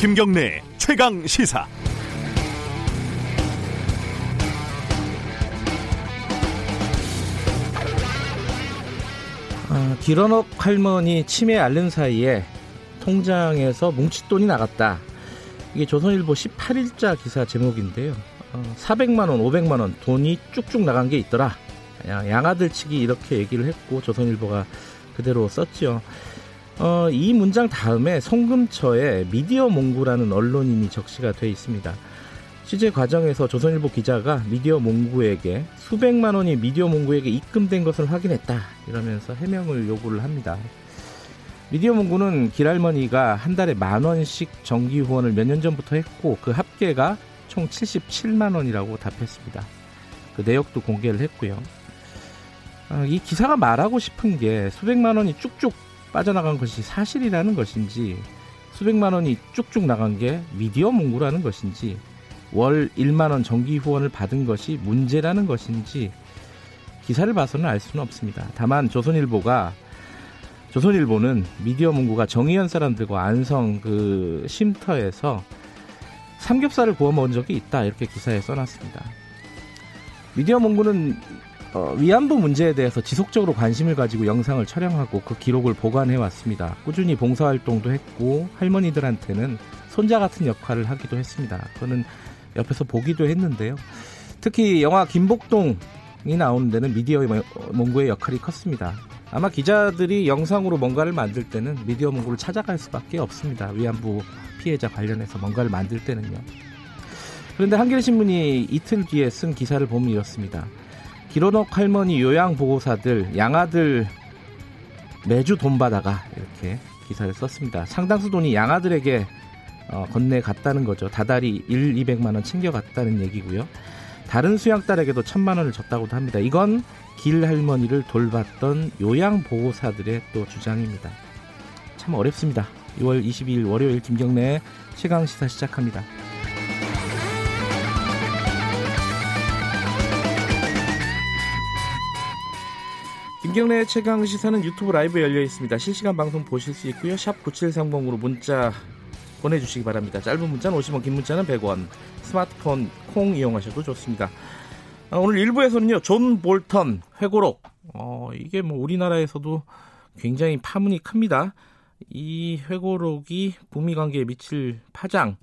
김경래 최강 시사. 어, 길어넉 할머니 치매 앓는 사이에 통장에서 뭉칫돈이 나갔다. 이게 조선일보 18일자 기사 제목인데요. 어, 400만 원, 500만 원 돈이 쭉쭉 나간 게 있더라. 양아들 측이 이렇게 얘기를 했고 조선일보가 그대로 썼죠. 어, 이 문장 다음에 송금처에 미디어 몽구라는 언론인이 적시가 돼 있습니다. 취재 과정에서 조선일보 기자가 미디어 몽구에게 수백만 원이 미디어 몽구에게 입금된 것을 확인했다 이러면서 해명을 요구를 합니다. 미디어 몽구는 길할머니가 한 달에 만 원씩 정기 후원을 몇 년 전부터 했고 그 합계가 총 77만 원이라고 답했습니다. 그 내역도 공개를 했고요. 아, 이 기사가 말하고 싶은 게 수백만 원이 쭉쭉 빠져나간 것이 사실이라는 것인지 수백만 원이 쭉쭉 나간 게 미디어 문구라는 것인지 월 1만 원 정기 후원을 받은 것이 문제라는 것인지 기사를 봐서는 알 수는 없습니다. 다만 조선일보가 조선일보는 미디어 문구가 정의연 사람들과 안성 그 쉼터에서 삼겹살을 구워 먹은 적이 있다 이렇게 기사에 써놨습니다. 미디어 문구는 어, 위안부 문제에 대해서 지속적으로 관심을 가지고 영상을 촬영하고 그 기록을 보관해 왔습니다. 꾸준히 봉사활동도 했고 할머니들한테는 손자 같은 역할을 하기도 했습니다. 그거는 옆에서 보기도 했는데요. 특히 영화 김복동이 나오는 데는 미디어 몽구의 역할이 컸습니다. 아마 기자들이 영상으로 뭔가를 만들 때는 미디어 몽구를 찾아갈 수밖에 없습니다. 위안부 피해자 관련해서 뭔가를 만들 때는요. 그런데 한겨레 신문이 이틀 뒤에 쓴 기사를 보면 이렇습니다. 기로넉 할머니 요양보호사들, 양아들 매주 돈 받아가 이렇게 기사를 썼습니다. 상당수 돈이 양아들에게 어, 건네갔다는 거죠. 다달이 1, 200만 원 챙겨갔다는 얘기고요. 다른 수양딸에게도 천만 원을 줬다고도 합니다. 이건 길 할머니를 돌봤던 요양보호사들의 또 주장입니다. 참 어렵습니다. 6월 22일 월요일 김경래 최강 시사 시작합니다. 김경래 최강 시사는 유튜브 라이브 열려 있습니다. 실시간 방송 보실 수 있고요. 샵 9730으로 문자 보내주시기 바랍니다. 짧은 문자는 50원, 긴 문자는 100원. 스마트폰 콩 이용하셔도 좋습니다. 아, 오늘 1부에서는요. 존 볼턴 회고록. 어, 이게 뭐 우리나라에서도 굉장히 파문이 큽니다. 이 회고록이 북미 관계에 미칠 파장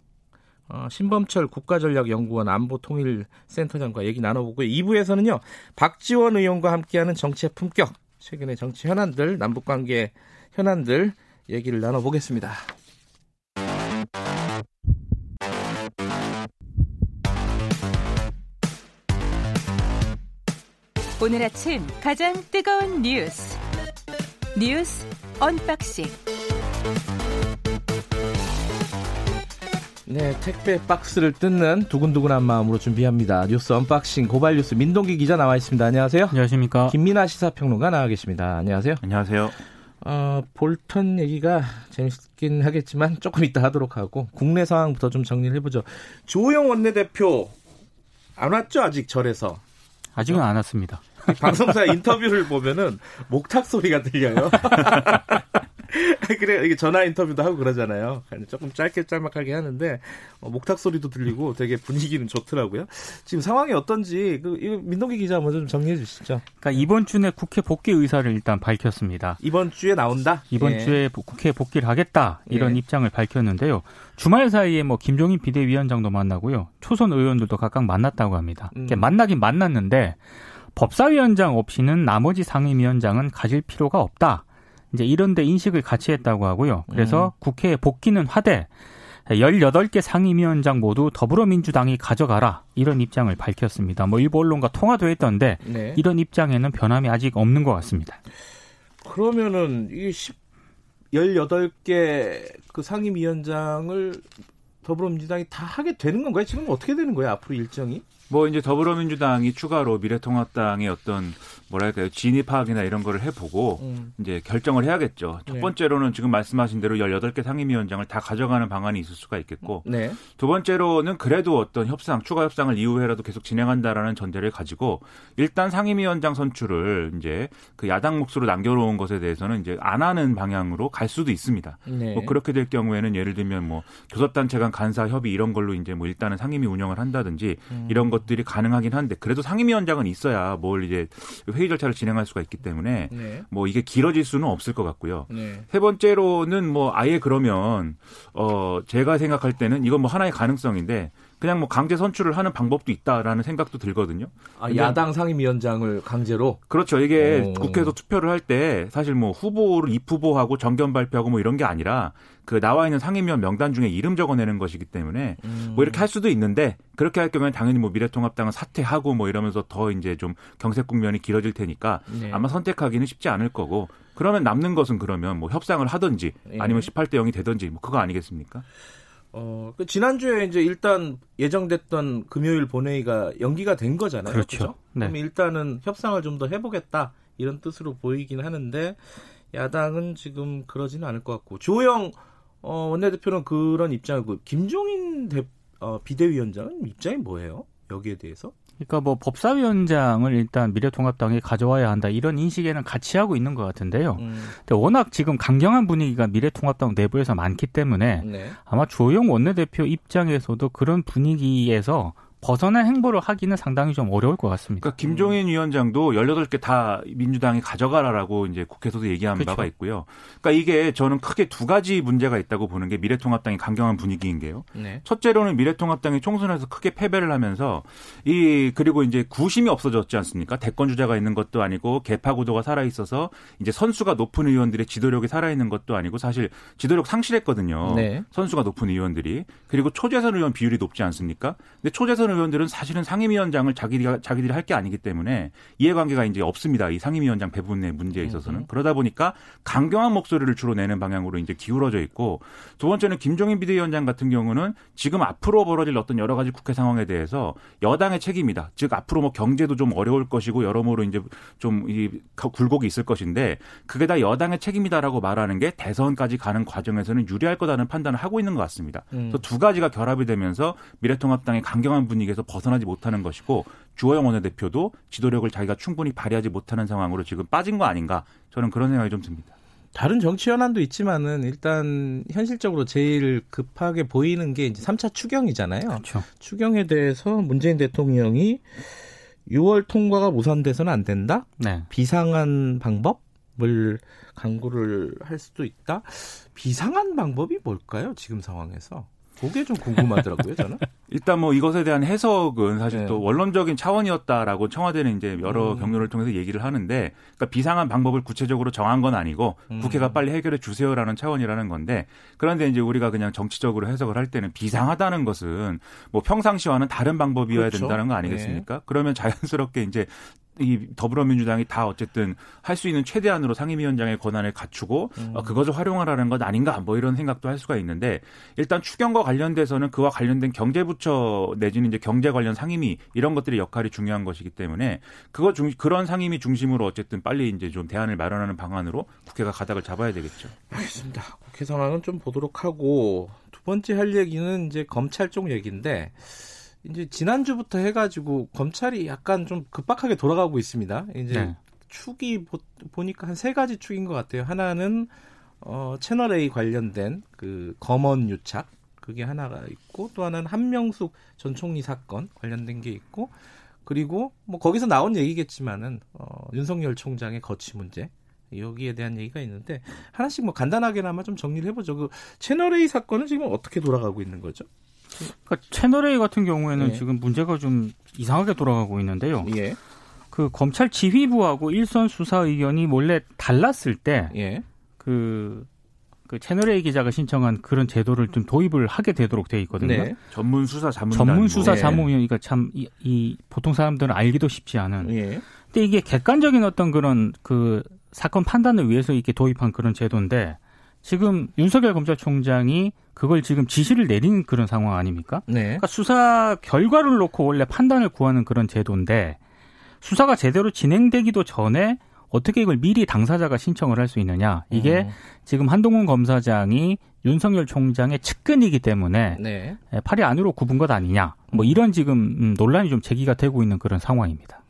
어, 신범철 국가전략연구원 안보통일센터장과 얘기 나눠보고요. 2부에서는요. 박지원 의원과 함께하는 정치의 품격, 최근의 정치 현안들, 남북관계 현안들 얘기를 나눠보겠습니다. 오늘 아침 가장 뜨거운 뉴스 뉴스 unboxing 네, 택배 박스를 뜯는 두근두근한 마음으로 준비합니다. 뉴스 unboxing 고발 뉴스 민동기 기자 나와 있습니다. 안녕하세요. 안녕하십니까. 김민아 시사평론가 나와 계십니다. 안녕하세요. 안녕하세요. 어, 볼턴 얘기가 재밌긴 하겠지만 조금 이따 하도록 하고 국내 상황부터 좀 정리를 해보죠. 조영 원내대표 안 왔죠 아직 절에서? 아직은 안 왔습니다. 방송사 인터뷰를 보면은 목탁 소리가 들려요. 그래 이게 전화 인터뷰도 하고 그러잖아요. 조금 짧게 짤막하게 하는데 어, 목탁 소리도 들리고 되게 분위기는 좋더라고요. 지금 상황이 어떤지 그 민동기 기자 먼저 좀 정리해 주시죠. 그러니까 이번 주에 국회 복귀 의사를 일단 밝혔습니다. 이번 주에 나온다. 이번 예. 주에 국회 복귀를 하겠다 이런 예. 입장을 밝혔는데요. 주말 사이에 뭐 김종인 비대위원장도 만나고요. 초선 의원들도 각각 만났다고 합니다. 음. 만나긴 만났는데 법사위원장 없이는 나머지 상임위원장은 가질 필요가 없다. 이제 이런 데 인식을 같이 했다고 하고요. 그래서 음. 국회에 복귀는 하되 18개 상임위원장 모두 더불어민주당이 가져가라 이런 입장을 밝혔습니다. 뭐 일부 언론과 통화도 했던데 네. 이런 입장에는 변함이 아직 없는 것 같습니다. 그러면은 이 10, 18개 그 상임위원장을 더불어민주당이 다 하게 되는 건가요? 지금 어떻게 되는 거예요? 앞으로 일정이? 뭐 이제 더불어민주당이 추가로 미래통합당의 어떤 뭐랄까요 진입하기나 이런 거를 해보고 음. 이제 결정을 해야겠죠. 첫 네. 번째로는 지금 말씀하신 대로 18개 상임위원장을 다 가져가는 방안이 있을 수가 있겠고 네. 두 번째로는 그래도 어떤 협상 추가 협상을 이후에라도 계속 진행한다라는 전제를 가지고 일단 상임위원장 선출을 이제 그 야당 몫으로 남겨놓은 것에 대해서는 이제 안 하는 방향으로 갈 수도 있습니다. 네. 뭐 그렇게 될 경우에는 예를 들면 뭐 교섭단체 간 간사 협의 이런 걸로 이제 뭐 일단은 상임위 운영을 한다든지 음. 이런 것들이 가능하긴 한데 그래도 상임위원장은 있어야 뭘 이제 회의 절차를 진행할 수가 있기 때문에 네. 뭐 이게 길어질 수는 없을 것 같고요. 네. 세 번째로는 뭐 아예 그러면 어 제가 생각할 때는 이건 뭐 하나의 가능성인데 그냥 뭐 강제 선출을 하는 방법도 있다라는 생각도 들거든요. 아, 야당 상임위원장을 강제로? 그렇죠. 이게 오. 국회에서 투표를 할 때 사실 뭐 후보를 입후보하고 정견 발표하고 뭐 이런 게 아니라 그 나와 있는 상임위원 명단 중에 이름 적어내는 것이기 때문에 음. 뭐 이렇게 할 수도 있는데 그렇게 할 경우에는 당연히 뭐 미래통합당은 사퇴하고 뭐 이러면서 더 이제 좀 경색 국면이 길어질 테니까 네. 아마 선택하기는 쉽지 않을 거고 그러면 남는 것은 그러면 뭐 협상을 하든지 네. 아니면 18대 0이 되든지 뭐 그거 아니겠습니까? 어, 그 지난주에 이제 일단 예정됐던 금요일 본회의가 연기가 된 거잖아요. 그렇죠. 그렇죠? 네. 그럼 일단은 협상을 좀 더 해보겠다 이런 뜻으로 보이긴 하는데 야당은 지금 그러지는 않을 것 같고 조영 어, 원내대표는 그런 입장이고 김종인 대, 어, 비대위원장은 입장이 뭐예요? 여기에 대해서? 그러니까 뭐 법사위원장을 일단 미래통합당에 가져와야 한다 이런 인식에는 같이 하고 있는 것 같은데요. 음. 근데 워낙 지금 강경한 분위기가 미래통합당 내부에서 많기 때문에 네. 아마 조영 원내대표 입장에서도 그런 분위기에서 벗어난 행보를 하기는 상당히 좀 어려울 것 같습니다. 그러니까 김종인 음. 위원장도 18개 다 민주당이 가져가라라고 이제 국회에서도 얘기한 그렇죠. 바가 있고요. 그러니까 이게 저는 크게 두 가지 문제가 있다고 보는 게 미래통합당이 강경한 분위기인 게요. 네. 첫째로는 미래통합당이 총선에서 크게 패배를 하면서 이 그리고 이제 구심이 없어졌지 않습니까? 대권 주자가 있는 것도 아니고 개파 구도가 살아 있어서 이제 선수가 높은 의원들의 지도력이 살아 있는 것도 아니고 사실 지도력 상실했거든요. 네. 선수가 높은 의원들이 그리고 초재선 의원 비율이 높지 않습니까? 근데 초재선 의원들은 사실은 상임위원장을 자기가 자기들이 할 게 아니기 때문에 이해관계가 이제 없습니다. 이 상임위원장 배분의 문제에 있어서는 음. 그러다 보니까 강경한 목소리를 주로 내는 방향으로 이제 기울어져 있고 두 번째는 김종인 비대위원장 같은 경우는 지금 앞으로 벌어질 어떤 여러 가지 국회 상황에 대해서 여당의 책임이다. 즉 앞으로 뭐 경제도 좀 어려울 것이고 여러모로 이제 좀 이 굴곡이 있을 것인데 그게 다 여당의 책임이다라고 말하는 게 대선까지 가는 과정에서는 유리할 거다는 판단을 하고 있는 것 같습니다. 음. 그래서 두 가지가 결합이 되면서 미래통합당의 강경한 분위기 분위기에서 벗어나지 못하는 것이고 주호영 원내대표도 지도력을 자기가 충분히 발휘하지 못하는 상황으로 지금 빠진 거 아닌가 저는 그런 생각이 좀 듭니다. 다른 정치 현안도 있지만은 일단 현실적으로 제일 급하게 보이는 게 이제 3차 추경이잖아요. 그렇죠. 추경에 대해서 문재인 대통령이 6월 통과가 무산돼서는 안 된다. 네. 비상한 방법을 강구를 할 수도 있다. 비상한 방법이 뭘까요? 지금 상황에서? 그게 좀 궁금하더라고요, 저는. 일단 뭐 이것에 대한 해석은 사실 네. 또 원론적인 차원이었다라고 청와대는 이제 여러 음. 경로를 통해서 얘기를 하는데 그러니까 비상한 방법을 구체적으로 정한 건 아니고 음. 국회가 빨리 해결해 주세요라는 차원이라는 건데 그런데 이제 우리가 그냥 정치적으로 해석을 할 때는 비상하다는 것은 뭐 평상시와는 다른 방법이어야 그렇죠. 된다는 거 아니겠습니까? 네. 그러면 자연스럽게 이제 이 더불어민주당이 다 어쨌든 할 수 있는 최대한으로 상임위원장의 권한을 갖추고 음. 어, 그것을 활용하라는 것 아닌가 뭐 이런 생각도 할 수가 있는데 일단 추경과 관련돼서는 그와 관련된 경제부처 내지는 이제 경제 관련 상임위 이런 것들의 역할이 중요한 것이기 때문에 그거 중 그런 상임위 중심으로 어쨌든 빨리 이제 좀 대안을 마련하는 방안으로 국회가 가닥을 잡아야 되겠죠. 알겠습니다. 국회 상황은 좀 보도록 하고 두 번째 할 얘기는 이제 검찰 쪽 얘기인데. 이제 지난주부터 해가지고 검찰이 약간 좀 급박하게 돌아가고 있습니다. 이제 네. 축이 보, 니까 한 세 가지 축인 것 같아요. 하나는 어, 채널 A 관련된 그 검언 유착 그게 하나가 있고 또 하나는 한명숙 전 총리 사건 관련된 게 있고 그리고 뭐 거기서 나온 얘기겠지만은 어, 윤석열 총장의 거취 문제 여기에 대한 얘기가 있는데 하나씩 뭐 간단하게나마 좀 정리를 해보죠. 그 채널 A 사건은 지금 어떻게 돌아가고 있는 거죠? 그러니까 채널 A 같은 경우에는 예. 지금 문제가 좀 이상하게 돌아가고 있는데요. 예. 그 검찰 지휘부하고 일선 수사 의견이 몰래 달랐을 때, 예. 그, 그 채널 A 기자가 신청한 그런 제도를 좀 도입을 하게 되도록 돼 있거든요. 네. 전문 수사 자문 전문 수사 자문위원이니까 참이 보통 사람들은 알기도 쉽지 않은. 예. 근데 이게 객관적인 어떤 그런 그 사건 판단을 위해서 이렇게 도입한 그런 제도인데 지금 윤석열 검찰총장이 그걸 지금 지시를 내린 그런 상황 아닙니까? 네. 그러니까 수사 결과를 놓고 원래 판단을 구하는 그런 제도인데 수사가 제대로 진행되기도 전에 어떻게 이걸 미리 당사자가 신청을 할 수 있느냐. 이게 음. 지금 한동훈 검사장이 윤석열 총장의 측근이기 때문에 네. 팔이 안으로 굽은 것 아니냐. 뭐 이런 지금 음, 논란이 좀 제기가 되고 있는 그런 상황입니다.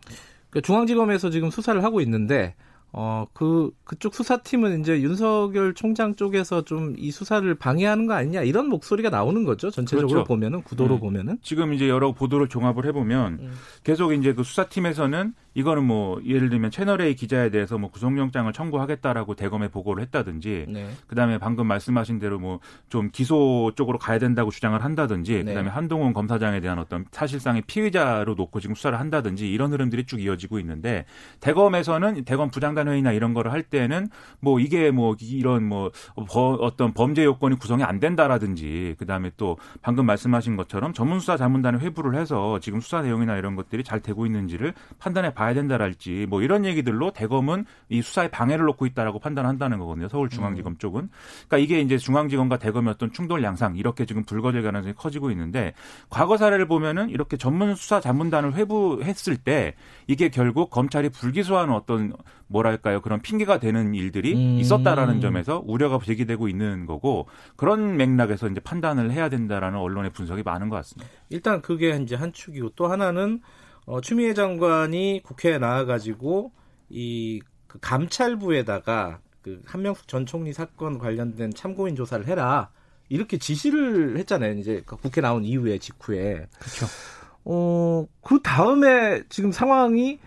그 중앙지검에서 지금 수사를 하고 있는데 어, 그, 그쪽 수사팀은 이제 윤석열 총장 쪽에서 좀 이 수사를 방해하는 거 아니냐 이런 목소리가 나오는 거죠. 전체적으로 그렇죠. 보면은 구도로 음. 보면은. 지금 이제 여러 보도를 종합을 해보면 음. 계속 이제 그 수사팀에서는 이거는 뭐 예를 들면 채널 A 기자에 대해서 뭐 구속영장을 청구하겠다라고 대검에 보고를 했다든지 네. 그다음에 방금 말씀하신 대로 뭐 좀 기소 쪽으로 가야 된다고 주장을 한다든지 네. 그다음에 한동훈 검사장에 대한 어떤 사실상의 피의자로 놓고 지금 수사를 한다든지 이런 흐름들이 쭉 이어지고 있는데 대검에서는 대검 부장단 회의나 이런 거를 할 때는 뭐 이게 뭐 이런 뭐 어떤 범죄 요건이 구성이 안 된다라든지 그다음에 또 방금 말씀하신 것처럼 전문 수사 자문단에 회부를 해서 지금 수사 내용이나 이런 것들이 잘 되고 있는지를 판단해 봐야 봐야 된다랄지 뭐 이런 얘기들로 대검은 이 수사에 방해를 놓고 있다라고 판단한다는 거거든요. 서울중앙지검 음. 쪽은. 그러니까 이게 이제 중앙지검과 대검의 어떤 충돌 양상 이렇게 지금 불거질 가능성이 커지고 있는데 과거 사례를 보면은 이렇게 전문 수사 자문단을 회부했을 때 이게 결국 검찰이 불기소하는 어떤 뭐랄까요 그런 핑계가 되는 일들이 음. 있었다라는 점에서 우려가 제기되고 있는 거고 그런 맥락에서 이제 판단을 해야 된다라는 언론의 분석이 많은 것 같습니다. 일단 그게 이제 한 축이고 또 하나는 어, 추미애 장관이 국회에 나와가지고 이 그 감찰부에다가 그 한명숙 전 총리 사건 관련된 참고인 조사를 해라 이렇게 지시를 했잖아요. 이제 그 국회 나온 이후에 직후에. 그렇죠. 어, 그 다음에 지금 상황이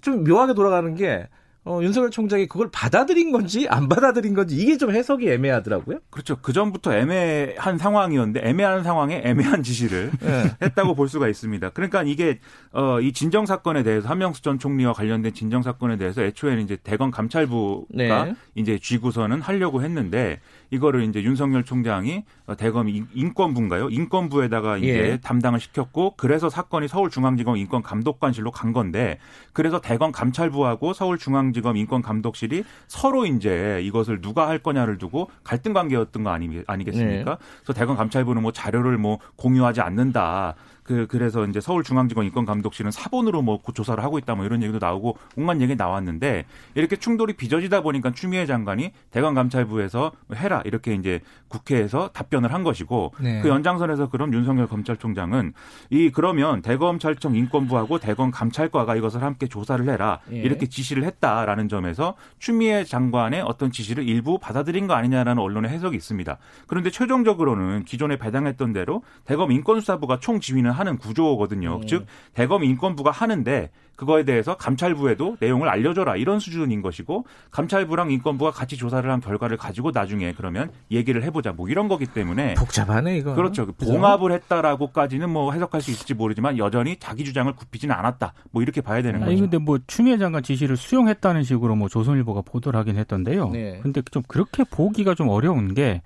좀 묘하게 돌아가는 게 어, 윤석열 총장이 그걸 받아들인 건지 안 받아들인 건지 이게 좀 해석이 애매하더라고요. 그렇죠. 그 전부터 애매한 상황이었는데 애매한 상황에 애매한 지시를 네. 했다고 볼 수가 있습니다. 그러니까 이게 어, 이 진정 사건에 대해서 한명숙 전 총리와 관련된 진정 사건에 대해서 애초에는 이제 대검 감찰부가 네. 이제 쥐고서는 하려고 했는데 이거를 이제 윤석열 총장이 대검 인권부인가요? 인권부에다가 이제 예. 담당을 시켰고 그래서 사건이 서울중앙지검 인권감독관실로 간 건데 그래서 대검 감찰부하고 서울중앙지검 인권감독실이 서로 이제 이것을 누가 할 거냐를 두고 갈등 관계였던 거 아니, 아니겠습니까? 네. 그래서 대검 감찰부는 뭐 자료를 뭐 공유하지 않는다. 그 그래서 이제 서울중앙지검 인권감독실은 사본으로 뭐 조사를 하고 있다 뭐 이런 얘기도 나오고 온갖 얘기 나왔는데 이렇게 충돌이 빚어지다 보니까 추미애 장관이 대검 감찰부에서 해라 이렇게 이제 국회에서 답변을 한 것이고 네. 그 연장선에서 그럼 윤석열 검찰총장은 이 그러면 대검찰청 인권부하고 대검 감찰과가 이것을 함께 조사를 해라 예. 이렇게 지시를 했다라는 점에서 추미애 장관의 어떤 지시를 일부 받아들인 거 아니냐라는 언론의 해석이 있습니다. 그런데 최종적으로는 기존에 배당했던 대로 대검 인권수사부가 총 지휘는 하는 구조거든요. 음. 즉 대검 인권부가 하는데 그거에 대해서 감찰부에도 내용을 알려줘라 이런 수준인 것이고 감찰부랑 인권부가 같이 조사를 한 결과를 가지고 나중에 그러면 얘기를 해보자 뭐 이런 거기 때문에 복잡하네 이거 그렇죠? 봉합을 했다라고까지는 뭐 해석할 수 있을지 모르지만 여전히 자기 주장을 굽히지는 않았다 뭐 이렇게 봐야 되는 아니, 거죠. 근데 뭐 추미애 장관 지시를 수용했다는 식으로 뭐 조선일보가 보도를 하긴 했던데요. 네. 근데 좀 그렇게 보기가 좀 어려운 게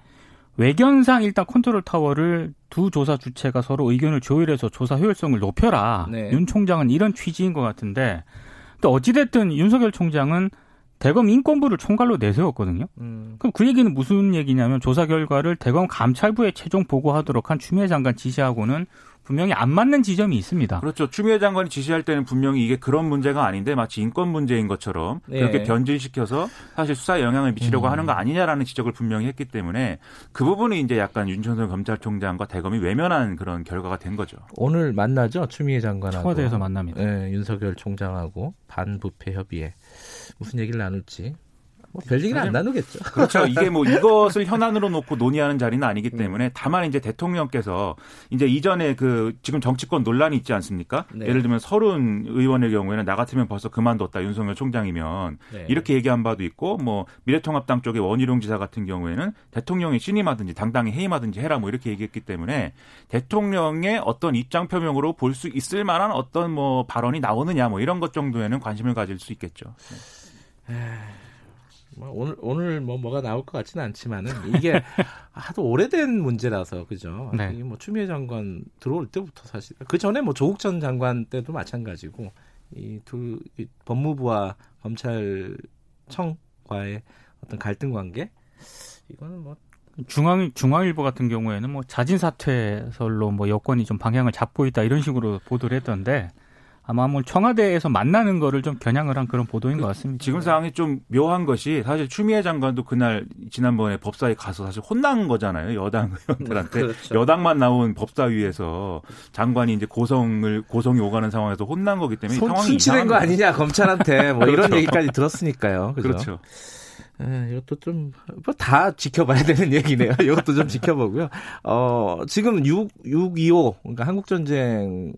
외견상 일단 컨트롤 타워를 두 조사 주체가 서로 의견을 조율해서 조사 효율성을 높여라. 네. 윤 총장은 이런 취지인 것 같은데 또 어찌됐든 윤석열 총장은 대검 인권부를 총괄로 내세웠거든요. 음. 그럼 그 얘기는 무슨 얘기냐면 조사 결과를 대검 감찰부에 최종 보고하도록 한 추미애 장관 지시하고는 분명히 안 맞는 지점이 있습니다. 그렇죠. 추미애 장관이 지시할 때는 분명히 이게 그런 문제가 아닌데 마치 인권 문제인 것처럼 네. 그렇게 변질시켜서 사실 수사에 영향을 미치려고 음. 하는 거 아니냐라는 지적을 분명히 했기 때문에 그 부분이 이제 약간 윤천성 검찰총장과 대검이 외면한 그런 결과가 된 거죠. 오늘 만나죠. 추미애 장관하고. 청와대에서 만납니다. 네, 윤석열 총장하고 반부패 협의회 무슨 얘기를 나눌지 뭐 별 얘기는 안 나누겠죠. 그렇죠. 이게 뭐 이것을 현안으로 놓고 논의하는 자리는 아니기 음. 때문에 다만 이제 대통령께서 이제 이전에 그 지금 정치권 논란이 있지 않습니까? 네. 예를 들면 서른 의원의 경우에는 나 같으면 벌써 그만뒀다 윤석열 총장이면 네. 이렇게 얘기한 바도 있고 뭐 미래통합당 쪽의 원희룡 지사 같은 경우에는 대통령이 신임하든지 당당히 해임하든지 해라 뭐 이렇게 얘기했기 때문에 대통령의 어떤 입장 표명으로 볼 수 있을 만한 어떤 뭐 발언이 나오느냐 뭐 이런 것 정도에는 관심을 가질 수 있겠죠. 네. 뭐 오늘 오늘 뭐 뭐가 나올 것 같지는 않지만은 이게 하도 오래된 문제라서 그죠. 네. 이게 뭐 추미애 장관 들어올 때부터 사실 그 전에 뭐 조국 전 장관 때도 마찬가지고 이두 법무부와 검찰청과의 어떤 갈등 관계 이거는 뭐 중앙 중앙일보 같은 경우에는 뭐 자진 사퇴설로 뭐 여권이 좀 방향을 잡고 있다 이런 식으로 보도를 했던데 아마 뭐 청와대에서 만나는 거를 좀 겨냥을 한 그런 보도인 그, 것 같습니다. 지금 상황이 좀 묘한 것이 사실 추미애 장관도 그날 지난번에 법사위 가서 사실 혼난 거잖아요. 여당 의원들한테 그렇죠. 여당만 나온 법사위에서 장관이 이제 고성을 고성이 오가는 상황에서 혼난 거기 때문에 상황이 순치된 거 아니냐 검찰한테 뭐 그렇죠. 이런 얘기까지 들었으니까요. 그죠? 그렇죠. 예, 이것도 좀, 뭐 다 지켜봐야 되는 얘기네요. 이것도 좀 지켜보고요. 어, 지금 6, 625, 그러니까 한국전쟁이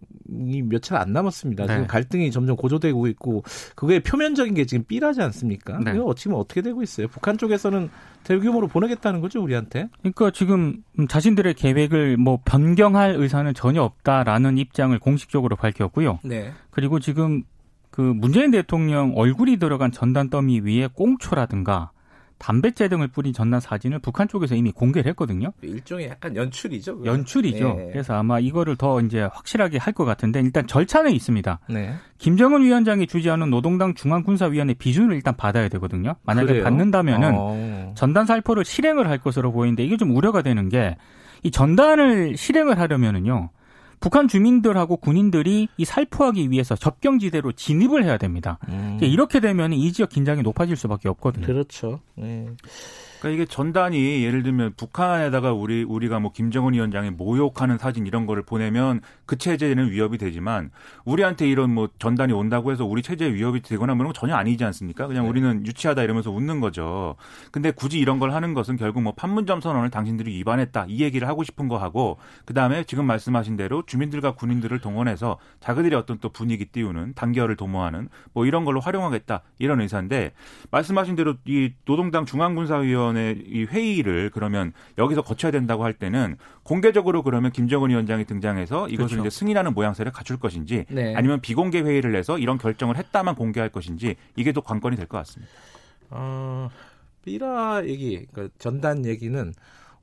며칠 안 남았습니다. 지금 네. 갈등이 점점 고조되고 있고, 그게 표면적인 게 지금 삐라지 않습니까? 네. 이거 지금 어떻게 되고 있어요? 북한 쪽에서는 대규모로 보내겠다는 거죠, 우리한테? 그러니까 지금 자신들의 계획을 뭐 변경할 의사는 전혀 없다라는 입장을 공식적으로 밝혔고요. 네. 그리고 지금 그 문재인 대통령 얼굴이 들어간 전단 더미 위에 꽁초라든가 담배째 등을 뿌린 전단 사진을 북한 쪽에서 이미 공개를 했거든요. 일종의 약간 연출이죠. 그건. 연출이죠. 네. 그래서 아마 이거를 더 이제 확실하게 할 것 같은데 일단 절차는 있습니다. 네. 김정은 위원장이 주재하는 노동당 중앙군사위원회 비준을 일단 받아야 되거든요. 만약에 그래요? 받는다면은 어. 전단 살포를 실행을 할 것으로 보이는데 이게 좀 우려가 되는 게 이 전단을 실행을 하려면은요. 북한 주민들하고 군인들이 이 살포하기 위해서 접경지대로 진입을 해야 됩니다. 음. 이렇게 되면 이 지역 긴장이 높아질 수밖에 없거든요. 그렇죠. 네. 그러니까 이게 전단이 예를 들면 북한에다가 우리 우리가 뭐 김정은 위원장이 모욕하는 사진 이런 거를 보내면 그 체제는 위협이 되지만 우리한테 이런 뭐 전단이 온다고 해서 우리 체제에 위협이 되거나 그런 건 전혀 아니지 않습니까? 그냥 네. 우리는 유치하다 이러면서 웃는 거죠. 근데 굳이 이런 걸 하는 것은 결국 뭐 판문점 선언을 당신들이 위반했다 이 얘기를 하고 싶은 거 하고 그 다음에 지금 말씀하신 대로 주민들과 군인들을 동원해서 자기들이 어떤 또 분위기 띄우는 단결을 도모하는 뭐 이런 걸로 활용하겠다 이런 의사인데 말씀하신 대로 이 노동당 중앙군사위원 위원회 이 회의를 그러면 여기서 거쳐야 된다고 할 때는 공개적으로 그러면 김정은 위원장이 등장해서 이것을 그렇죠. 이제 승인하는 모양새를 갖출 것인지 네. 아니면 비공개 회의를 해서 이런 결정을 했다만 공개할 것인지 이게 또 관건이 될 것 같습니다. 어, 삐라 얘기, 그러니까 전단 얘기는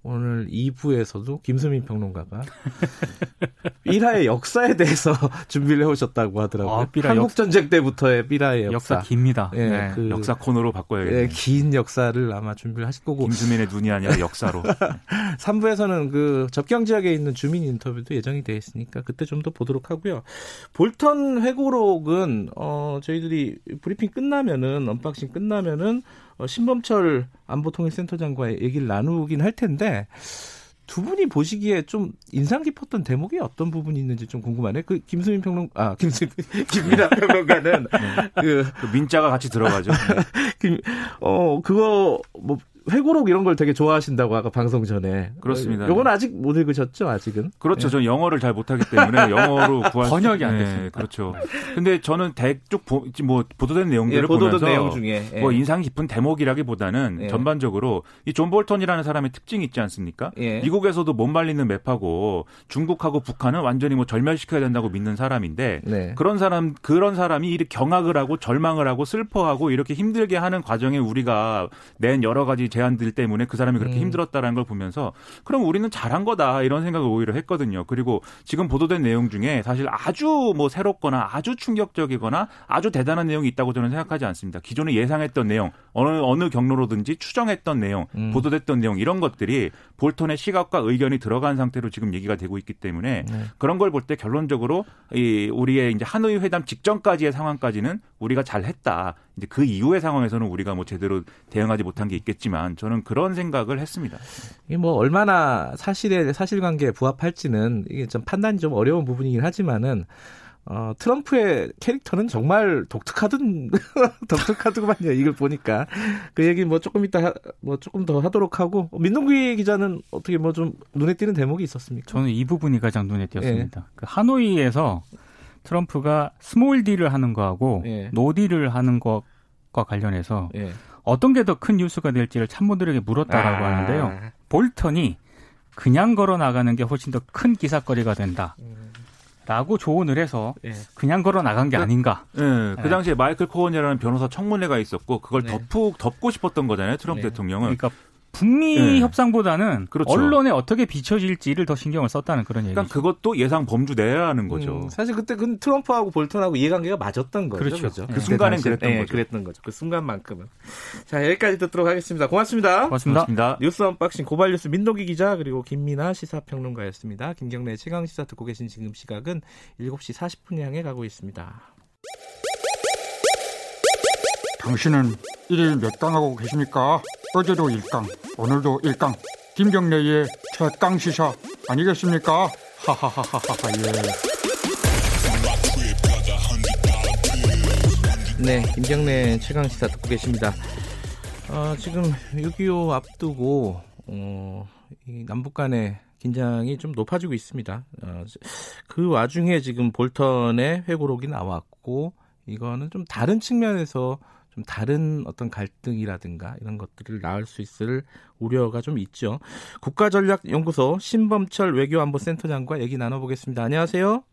오늘 2부에서도 김수민 평론가가 1화의 역사에 대해서 준비를 해오셨다고 하더라고요. 아, 한국 전쟁 때부터의 삐라의 역사. 역사 깁니다. 예, 네. 그, 역사 코너로 바꿔야겠네요. 예, 긴 역사를 아마 준비를 하실 거고. 김수민의 눈이 아니라 역사로. 3부에서는 그 접경 지역에 있는 주민 인터뷰도 예정이 되어 있으니까 그때 좀 더 보도록 하고요. 볼턴 회고록은 어 저희들이 브리핑 끝나면은 unboxing 끝나면은 어, 신범철 안보통일센터장과 얘기를 나누긴 할 텐데 두 분이 보시기에 좀 인상 깊었던 대목이 어떤 부분이 있는지 좀 궁금하네. 그 김수민 평론 아 김수민 김민아 평론가는 네. 그, 그 민자가 같이 들어가죠. 그, 어 그거 뭐 회고록 이런 걸 되게 좋아하신다고 아까 방송 전에. 그렇습니다. 요건 아직 못 읽으셨죠, 아직은? 그렇죠. 네. 저 영어를 잘 못하기 때문에 영어로 구할 번역이 안 됐습니다. 네, 그렇죠. 근데 저는 대쪽 보, 뭐 보도된 내용들을 예, 보도된 보면서 내용 중에 예. 뭐 인상 깊은 대목이라기보다는 예. 전반적으로 이 존 볼턴이라는 사람의 특징이 있지 않습니까? 예. 미국에서도 못 말리는 매파고 중국하고 북한은 완전히 뭐 절멸시켜야 된다고 믿는 사람인데 네. 그런 사람 그런 사람이 이렇게 경악을 하고 절망을 하고 슬퍼하고 이렇게 힘들게 하는 과정에 우리가 낸 여러 가지 제안들 때문에 그 사람이 그렇게 음. 힘들었다라는 걸 보면서 그럼 우리는 잘한 거다 이런 생각을 오히려 했거든요. 그리고 지금 보도된 내용 중에 사실 아주 뭐 새롭거나 아주 충격적이거나 아주 대단한 내용이 있다고 저는 생각하지 않습니다. 기존에 예상했던 내용 어느 어느 경로로든지 추정했던 내용 음. 보도됐던 내용 이런 것들이 볼턴의 시각과 의견이 들어간 상태로 지금 얘기가 되고 있기 때문에 네. 그런 걸 볼 때 결론적으로 이 우리의 이제 하노이 회담 직전까지의 상황까지는 우리가 잘했다. 이제 그 이후의 상황에서는 우리가 뭐 제대로 대응하지 못한 게 있겠지만 저는 그런 생각을 했습니다. 이게 뭐 얼마나 사실의 사실관계에 부합할지는 이게 좀 판단이 좀 어려운 부분이긴 하지만은 어, 트럼프의 캐릭터는 정말 독특하든, 독특하더구만요. 이걸 보니까. 그 얘기 뭐 조금 이따, 뭐 조금 더 하도록 하고. 민동기 기자는 어떻게 뭐 좀 눈에 띄는 대목이 있었습니까? 저는 이 부분이 가장 눈에 띄었습니다. 예. 그 하노이에서 트럼프가 small deal을 하는 거하고 예. no deal을 하는 것과 관련해서 예. 어떤 게 더 큰 뉴스가 될지를 참모들에게 물었다라고 아. 하는데요. 볼턴이 그냥 걸어 나가는 게 훨씬 더 큰 기사거리가 된다. 라고 조언을 해서 예. 그냥 걸어 나간 게 그, 아닌가. 예, 그 예. 당시에 마이클 코언이라는 변호사 청문회가 있었고 그걸 네. 덮고 덮고 싶었던 거잖아요. 트럼프 네. 대통령은. 그러니까 북미 네. 협상보다는 그렇죠. 언론에 어떻게 비춰질지를 더 신경을 썼다는 그런 얘기죠. 그러니까 그것도 예상 범주 내라는 거죠. 음, 사실 그때 그 트럼프하고 볼턴하고 이해관계가 맞았던 거죠. 그렇죠. 그렇죠? 그 순간엔 그랬던 네, 거죠. 그랬던 거죠. 그 순간만큼은. 자 여기까지 듣도록 하겠습니다. 고맙습니다. 고맙습니다. 고맙습니다. 뉴스 unboxing 고발뉴스 민동기 기자 그리고 김민아 시사평론가였습니다. 김경래 최강 시사 듣고 계신 지금 시각은 7시 40분 향해 가고 있습니다. 당신은 일일 몇 강하고 계십니까? 어제도 1강, 오늘도 1강. 김경래의 최강 시사 아니겠습니까? 하하하하하 예. 네, 김경래 최강 시사 듣고 계십니다. 어, 지금 6.25 앞두고 어, 남북 간의 긴장이 좀 높아지고 있습니다. 어, 그 와중에 지금 볼턴의 회고록이 나왔고 이거는 좀 다른 측면에서 좀 다른 어떤 갈등이라든가 이런 것들을 낳을 수 있을 우려가 좀 있죠. 국가전략연구소 신범철 외교안보센터장과 얘기 나눠보겠습니다. 안녕하세요.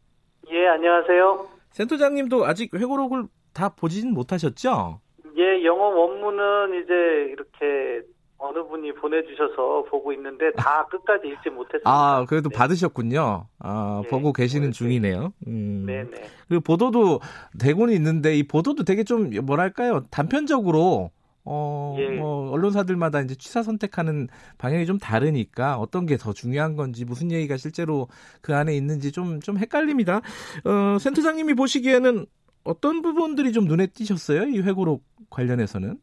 예, 안녕하세요. 센터장님도 아직 회고록을 다 보진 못하셨죠? 예, 영어 원문은 이제 이렇게 어느 분이 보내주셔서 보고 있는데 다 끝까지 읽지 못했습니다. 아, 그래도 네. 받으셨군요. 아, 네. 보고 계시는 중이네요. 음. 네네. 그리고 보도도 되고는 있는데 이 보도도 되게 좀 뭐랄까요 단편적으로 어, 예. 뭐 언론사들마다 이제 취사 선택하는 방향이 좀 다르니까 어떤 게 더 중요한 건지 무슨 얘기가 실제로 그 안에 있는지 좀좀 헷갈립니다. 어, 센터장님이 보시기에는 어떤 부분들이 좀 눈에 띄셨어요? 이 회고록 관련해서는?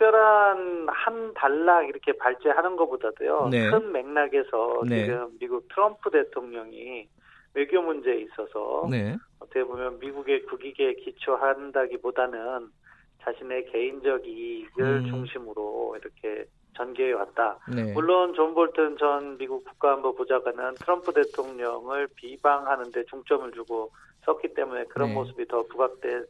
특별한 한 단락 이렇게 발제하는 것보다도요. 네. 큰 맥락에서 네. 지금 미국 트럼프 대통령이 외교 문제에 있어서 네. 어떻게 보면 미국의 국익에 기초한다기보다는 자신의 개인적 이익을 음. 중심으로 이렇게 전개해 왔다. 네. 물론 존 볼튼 전 미국 국가안보 보좌관은 트럼프 대통령을 비방하는데 중점을 주고 썼기 때문에 그런 네. 모습이 더 부각된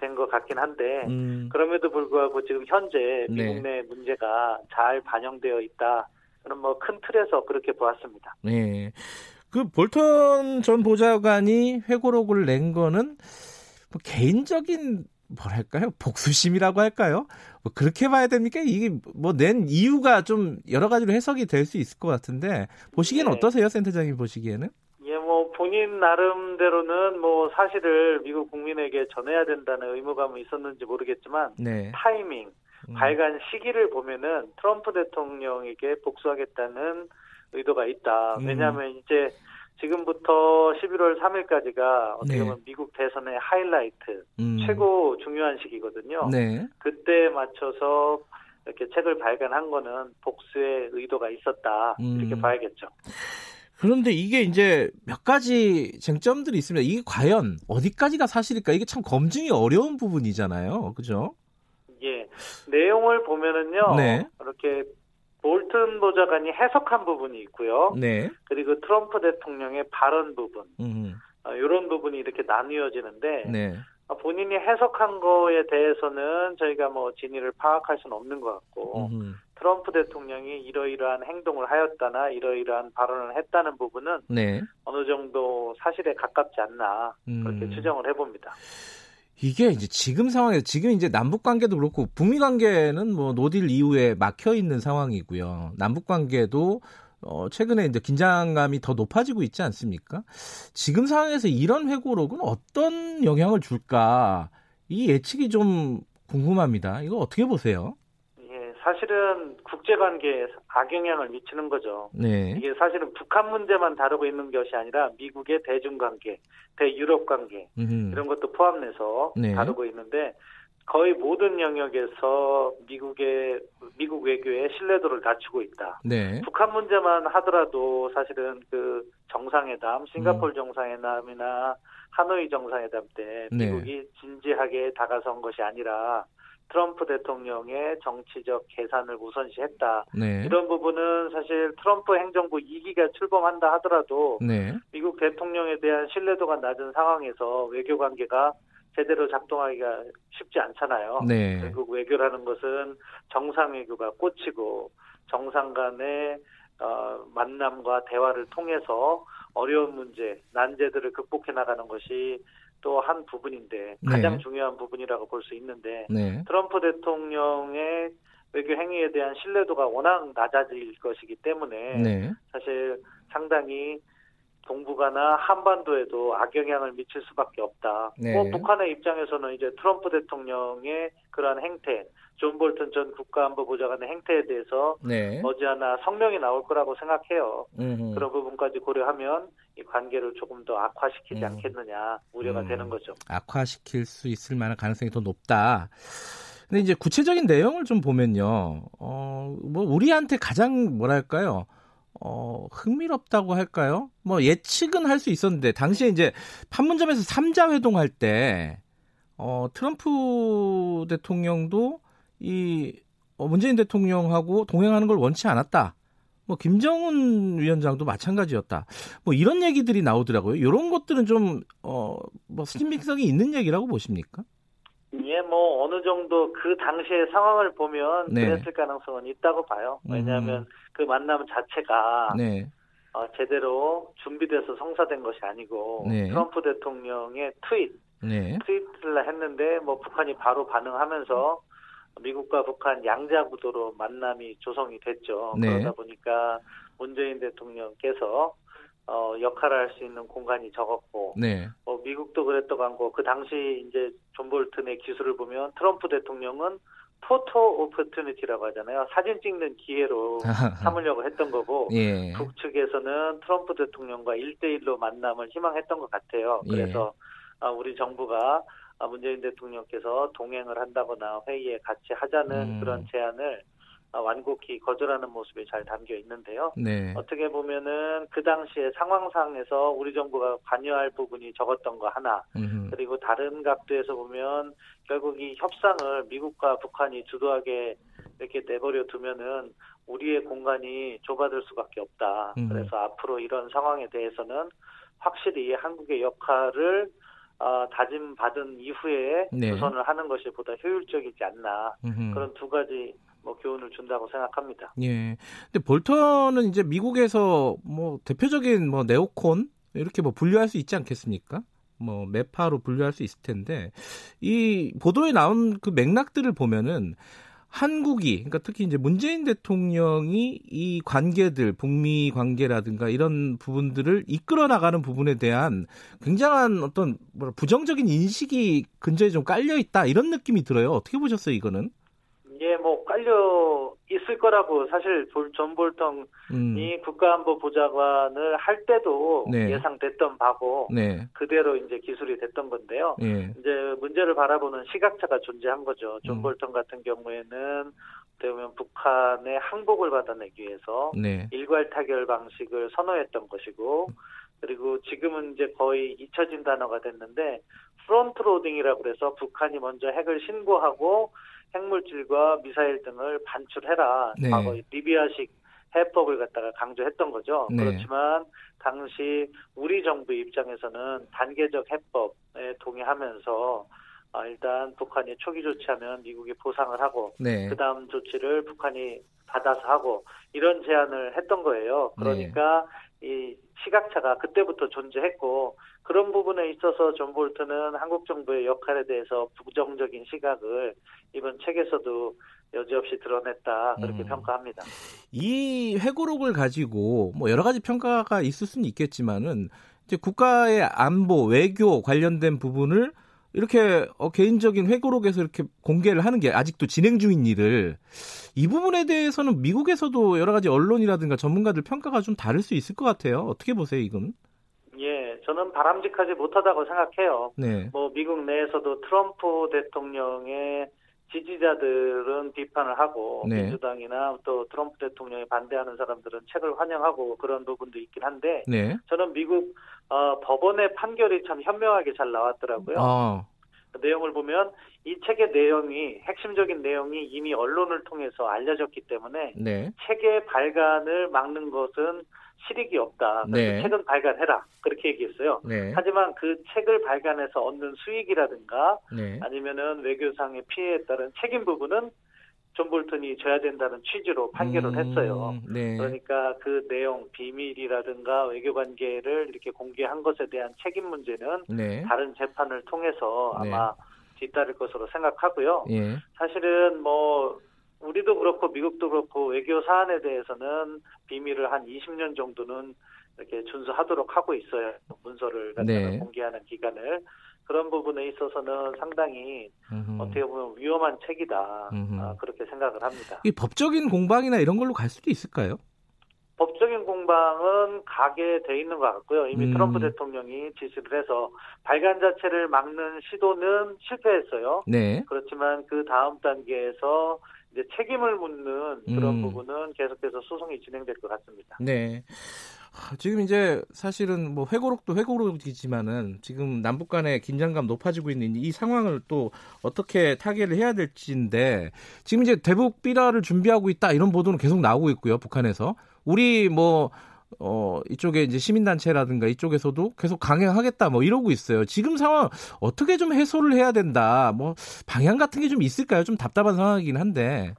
된 것 같긴 한데 음. 그럼에도 불구하고 지금 현재 네. 미국 네. 내 문제가 잘 반영되어 있다. 저는 뭐 큰 틀에서 그렇게 보았습니다. 네. 그 볼턴 전 보좌관이 회고록을 낸 거는 뭐 개인적인 뭐랄까요 복수심이라고 할까요? 뭐 그렇게 봐야 됩니까? 이게 뭐 낸 이유가 좀 여러 가지로 해석이 될 수 있을 것 같은데 보시기엔 네. 어떠세요, 센터장님 보시기에는? 본인 나름대로는 뭐 사실을 미국 국민에게 전해야 된다는 의무감은 있었는지 모르겠지만 네. 타이밍, 음. 발간 시기를 보면은 트럼프 대통령에게 복수하겠다는 의도가 있다. 음. 왜냐하면 이제 지금부터 11월 3일까지가 어떻게 네. 보면 네. 미국 대선의 하이라이트, 음. 최고 중요한 시기거든요. 네. 그때 맞춰서 이렇게 책을 발간한 거는 복수의 의도가 있었다. 이렇게 음. 봐야겠죠. 그런데 이게 이제 몇 가지 쟁점들이 있습니다. 이게 과연 어디까지가 사실일까? 이게 참 검증이 어려운 부분이잖아요. 그죠? 예. 내용을 보면은요. 네. 이렇게 볼튼 보좌관이 해석한 부분이 있고요. 네. 그리고 트럼프 대통령의 발언 부분. 음. 어, 이런 부분이 이렇게 나뉘어지는데 네. 어, 본인이 해석한 거에 대해서는 저희가 뭐 진위를 파악할 수는 없는 것 같고 음. 트럼프 대통령이 이러이러한 행동을 하였다나 이러이러한 발언을 했다는 부분은 네. 어느 정도 사실에 가깝지 않나 그렇게 음. 추정을 해봅니다. 이게 이제 지금 상황에서 지금 이제 남북 관계도 그렇고 북미 관계는 뭐 노딜 이후에 막혀 있는 상황이고요. 남북 관계도 어 최근에 이제 긴장감이 더 높아지고 있지 않습니까? 지금 상황에서 이런 회고록은 어떤 영향을 줄까? 이 예측이 좀 궁금합니다. 이거 어떻게 보세요? 사실은 국제 관계에 악영향을 미치는 거죠. 네. 이게 사실은 북한 문제만 다루고 있는 것이 아니라 미국의 대중 관계, 대유럽 관계 음흠. 이런 것도 포함해서 네. 다루고 있는데 거의 모든 영역에서 미국의 미국 외교의 신뢰도를 낮추고 있다. 네. 북한 문제만 하더라도 사실은 그 정상회담, 싱가폴 음. 정상회담이나 하노이 정상회담 때 네. 미국이 네. 진지하게 다가선 것이 아니라 트럼프 대통령의 정치적 계산을 우선시했다. 네. 이런 부분은 사실 트럼프 행정부 2기가 출범한다 하더라도 네. 미국 대통령에 대한 신뢰도가 낮은 상황에서 외교 관계가 제대로 작동하기가 쉽지 않잖아요. 네. 결국 외교라는 것은 정상 외교가 꽂히고 정상 간의 어, 만남과 대화를 통해서 어려운 문제, 난제들을 극복해 나가는 것이 또 한 부분인데 가장 네. 중요한 부분이라고 볼 수 있는데 네. 트럼프 대통령의 외교 행위에 대한 신뢰도가 워낙 낮아질 것이기 때문에 네. 사실 상당히 동북아나 한반도에도 악영향을 미칠 수밖에 없다. 네. 뭐 북한의 입장에서는 이제 트럼프 대통령의 그러한 행태, 존 볼튼 전 국가안보보좌관의 행태에 대해서 네. 머지않아 성명이 나올 거라고 생각해요. 음흠. 그런 부분까지 고려하면 이 관계를 조금 더 악화시키지 음. 않겠느냐 우려가 음. 되는 거죠. 악화시킬 수 있을 만한 가능성이 더 높다. 근데 이제 구체적인 내용을 좀 보면요. 어, 뭐 우리한테 가장 뭐랄까요? 어, 흥미롭다고 할까요? 뭐 예측은 할 수 있었는데 당시에 이제 판문점에서 3자 회동할 때 어, 트럼프 대통령도 이 어, 문재인 대통령하고 동행하는 걸 원치 않았다. 뭐 김정은 위원장도 마찬가지였다. 뭐 이런 얘기들이 나오더라고요. 이런 것들은 좀 어, 뭐 신빙성이 있는 얘기라고 보십니까? 예, 뭐 어느 정도 그 당시의 상황을 보면 네. 그랬을 가능성은 있다고 봐요. 왜냐하면 음. 그 만남 자체가 네. 어, 제대로 준비돼서 성사된 것이 아니고 네. 트럼프 대통령의 트윗, 네. 트윗을 했는데 뭐 북한이 바로 반응하면서 미국과 북한 양자 구도로 만남이 조성이 됐죠. 네. 그러다 보니까 문재인 대통령께서 어, 역할을 할 수 있는 공간이 적었고, 네. 어, 미국도 그랬던 거고, 그 당시 이제 존 볼튼의 기술을 보면 트럼프 대통령은 photo opportunity라고 하잖아요. 사진 찍는 기회로 삼으려고 했던 거고, 예. 북측에서는 트럼프 대통령과 일대일로 만남을 희망했던 것 같아요. 예. 그래서 예. 아, 우리 정부가 아, 문재인 대통령께서 동행을 한다거나 회의에 같이 하자는 음. 그런 제안을 어, 완곡히 거절하는 모습이 잘 담겨 있는데요. 네. 어떻게 보면은 그 당시의 상황상에서 우리 정부가 관여할 부분이 적었던 거 하나, 음흠. 그리고 다른 각도에서 보면 결국 이 협상을 미국과 북한이 주도하게 이렇게 내버려 두면은 우리의 공간이 좁아들 수밖에 없다. 음흠. 그래서 앞으로 이런 상황에 대해서는 확실히 한국의 역할을 어, 다짐 받은 이후에 네. 조선을 하는 것이 보다 효율적이지 않나 음흠. 그런 두 가지 뭐 교훈을 준다고 생각합니다. 예. 근데 볼턴은 이제 미국에서 뭐 대표적인 뭐 네오콘 이렇게 뭐 분류할 수 있지 않겠습니까? 뭐 매파로 분류할 수 있을 텐데 이 보도에 나온 그 맥락들을 보면은 한국이 그러니까 특히 이제 문재인 대통령이 이 관계들 북미 관계라든가 이런 부분들을 이끌어 나가는 부분에 대한 굉장한 어떤 뭐 부정적인 인식이 근저에 좀 깔려 있다 이런 느낌이 들어요. 어떻게 보셨어요, 이거는? 예, 뭐 깔려 있을 거라고 사실 존 볼턴이 음. 국가안보보좌관을 할 때도 네. 예상됐던 바고 네. 그대로 이제 기술이 됐던 건데요. 네. 이제 문제를 바라보는 시각차가 존재한 거죠. 존 음. 볼턴 같은 경우에는 되면 북한의 항복을 받아내기 위해서 네. 일괄 타결 방식을 선호했던 것이고 그리고 지금은 이제 거의 잊혀진 단어가 됐는데 front loading이라고 그래서 북한이 먼저 핵을 신고하고 핵물질과 미사일 등을 반출해라. 네. 과거 리비아식 해법을 갖다가 강조했던 거죠. 네. 그렇지만 당시 우리 정부 입장에서는 단계적 해법에 동의하면서 아, 일단 북한이 초기 조치하면 미국이 보상을 하고 네. 그다음 조치를 북한이 받아서 하고 이런 제안을 했던 거예요. 그러니까 네. 이 시각차가 그때부터 존재했고 그런 부분에 있어서 존 볼턴은 한국 정부의 역할에 대해서 부정적인 시각을 이번 책에서도 여지없이 드러냈다 그렇게 음. 평가합니다. 이 회고록을 가지고 뭐 여러 가지 평가가 있을 수는 있겠지만은 이제 국가의 안보 외교 관련된 부분을 이렇게 어, 개인적인 회고록에서 이렇게 공개를 하는 게 아직도 진행 중인 일을 이 부분에 대해서는 미국에서도 여러 가지 언론이라든가 전문가들 평가가 좀 다를 수 있을 것 같아요. 어떻게 보세요, 이건? 예, 저는 바람직하지 못하다고 생각해요. 네. 뭐 미국 내에서도 트럼프 대통령의 지지자들은 비판을 하고 네. 민주당이나 또 트럼프 대통령에 반대하는 사람들은 책을 환영하고 그런 부분도 있긴 한데 네. 저는 미국 어, 법원의 판결이 참 현명하게 잘 나왔더라고요. 아. 그 내용을 보면 이 책의 내용이 핵심적인 내용이 이미 언론을 통해서 알려졌기 때문에 네. 책의 발간을 막는 것은 실익이 없다. 네. 책은 발간해라. 그렇게 얘기했어요. 네. 하지만 그 책을 발간해서 얻는 수익이라든가 네. 아니면은 외교상의 피해에 따른 책임 부분은 존 볼턴이 져야 된다는 취지로 판결을 음, 했어요. 네. 그러니까 그 내용 비밀이라든가 외교 관계를 이렇게 공개한 것에 대한 책임 문제는 네. 다른 재판을 통해서 네. 아마 뒤따를 것으로 생각하고요. 예. 사실은 뭐 우리도 그렇고 미국도 그렇고 외교 사안에 대해서는 비밀을 한 20년 정도는 이렇게 준수하도록 하고 있어요. 문서를 네. 공개하는 기간을 그런 부분에 있어서는 상당히 음흠. 어떻게 보면 위험한 책이다 아, 그렇게 생각을 합니다. 이 법적인 공방이나 이런 걸로 갈 수도 있을까요? 법적인 공방은 가게 돼 있는 것 같고요. 이미 음. 트럼프 대통령이 지시를 해서 발간 자체를 막는 시도는 실패했어요. 네. 그렇지만 그 다음 단계에서 이제 책임을 묻는 그런 음. 부분은 계속해서 소송이 진행될 것 같습니다. 네. 지금 이제 사실은 뭐 회고록도 회고록이지만은 지금 남북 간의 긴장감 높아지고 있는 이 상황을 또 어떻게 타개를 해야 될지인데 지금 이제 대북 비라를 준비하고 있다 이런 보도는 계속 나오고 있고요 북한에서 우리 뭐 어, 이쪽에 이제 시민단체라든가 이쪽에서도 계속 강행하겠다 뭐 이러고 있어요. 지금 상황 어떻게 좀 해소를 해야 된다. 뭐 방향 같은 게 좀 있을까요? 좀 답답한 상황이긴 한데.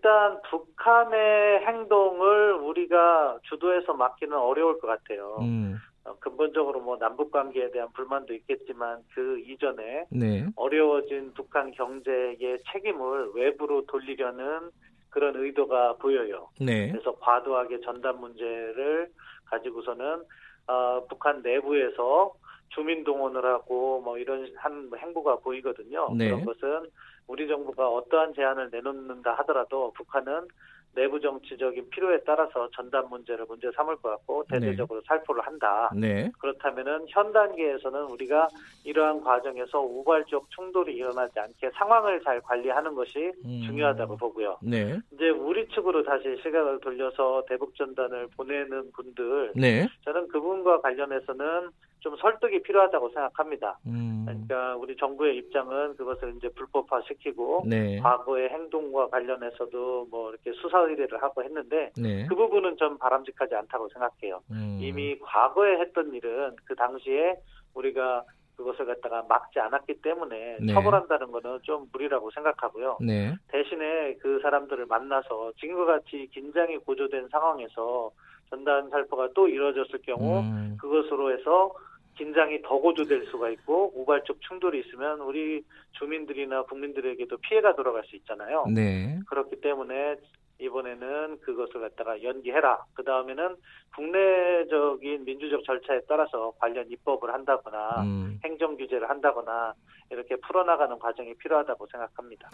일단 북한의 행동을 우리가 주도해서 막기는 어려울 것 같아요. 음. 어, 근본적으로 뭐 남북 관계에 대한 불만도 있겠지만 그 이전에 네. 어려워진 북한 경제의 책임을 외부로 돌리려는 그런 의도가 보여요. 네. 그래서 과도하게 전단 문제를 가지고서는 어, 북한 내부에서 주민 동원을 하고 뭐 이런 한 행보가 보이거든요. 네. 그런 것은 우리 정부가 어떠한 제안을 내놓는다 하더라도 북한은 내부 정치적인 필요에 따라서 전단 문제를 문제 삼을 것 같고 네. 대대적으로 네. 살포를 한다. 네. 그렇다면은 현 단계에서는 우리가 이러한 과정에서 우발적 충돌이 일어나지 않게 상황을 잘 관리하는 것이 음. 중요하다고 보고요. 네. 이제 우리 측으로 다시 시각을 돌려서 대북 전단을 보내는 분들, 네. 저는 그분과 관련해서는 좀 설득이 필요하다고 생각합니다. 음. 그러니까 우리 정부의 입장은 그것을 이제 불법화시키고 네. 과거의 행동과 관련해서도 뭐 이렇게 수사 의뢰를 하고 했는데 네. 그 부분은 좀 바람직하지 않다고 생각해요. 음. 이미 과거에 했던 일은 그 당시에 우리가 그것을 갖다가 막지 않았기 때문에 네. 처벌한다는 것은 좀 무리라고 생각하고요. 네. 대신에 그 사람들을 만나서 지금과 같이 긴장이 고조된 상황에서 전단 살포가 또 이루어졌을 경우 음. 그것으로 해서 긴장이 더 고조될 수가 있고 우발적 충돌이 있으면 우리 주민들이나 국민들에게도 피해가 돌아갈 수 있잖아요. 네. 그렇기 때문에 이번에는 그것을 갖다가 연기해라. 그 다음에는 국내적인 민주적 절차에 따라서 관련 입법을 한다거나 음. 행정 규제를 한다거나 이렇게 풀어나가는 과정이 필요하다고 생각합니다.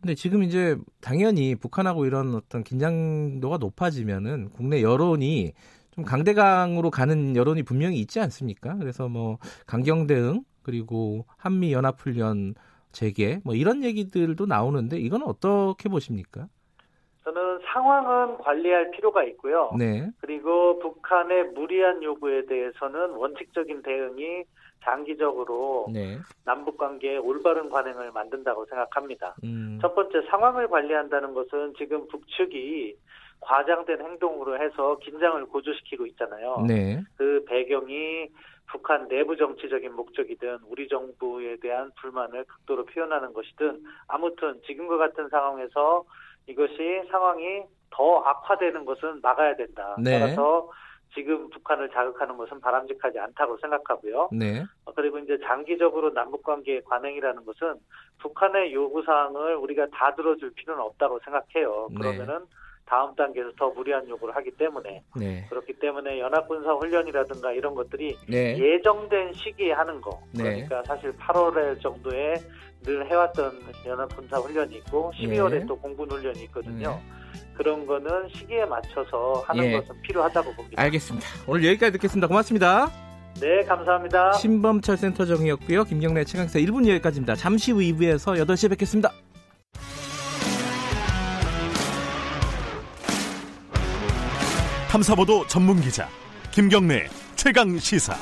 근데 지금 이제 당연히 북한하고 이런 어떤 긴장도가 높아지면은 국내 여론이 좀 강대강으로 가는 여론이 분명히 있지 않습니까? 그래서 뭐 강경 대응 그리고 한미 연합 훈련 재개 뭐 이런 얘기들도 나오는데 이건 어떻게 보십니까? 저는 상황은 관리할 필요가 있고요. 네. 그리고 북한의 무리한 요구에 대해서는 원칙적인 대응이 장기적으로 네. 남북 관계에 올바른 관행을 만든다고 생각합니다. 음. 첫 번째 상황을 관리한다는 것은 지금 북측이 과장된 행동으로 해서 긴장을 고조시키고 있잖아요. 네. 그 배경이 북한 내부 정치적인 목적이든 우리 정부에 대한 불만을 극도로 표현하는 것이든 아무튼 지금과 같은 상황에서 이것이 상황이 더 악화되는 것은 막아야 된다. 네. 따라서 지금 북한을 자극하는 것은 바람직하지 않다고 생각하고요. 네. 어, 그리고 이제 장기적으로 남북 관계의 관행이라는 것은 북한의 요구 사항을 우리가 다 들어줄 필요는 없다고 생각해요. 네. 그러면은 네. 다음 단계에서 더 무리한 요구를 하기 때문에 네. 그렇기 때문에 연합군사 훈련이라든가 이런 것들이 네. 예정된 시기에 하는 거 네. 그러니까 사실 8월 정도에 늘 해왔던 연합군사 훈련이 있고 12월에 또 공군 훈련이 있거든요. 그런 거는 시기에 맞춰서 하는 예. 것은 필요하다고 봅니다. 알겠습니다. 오늘 여기까지 듣겠습니다. 고맙습니다. 네, 감사합니다. 신범철 센터장이었고요. 김경래 최강사 1분 여기까지입니다. 잠시 후 2부에서 8시에 뵙겠습니다. 탐사보도 전문 기자 김경래 최강 시사.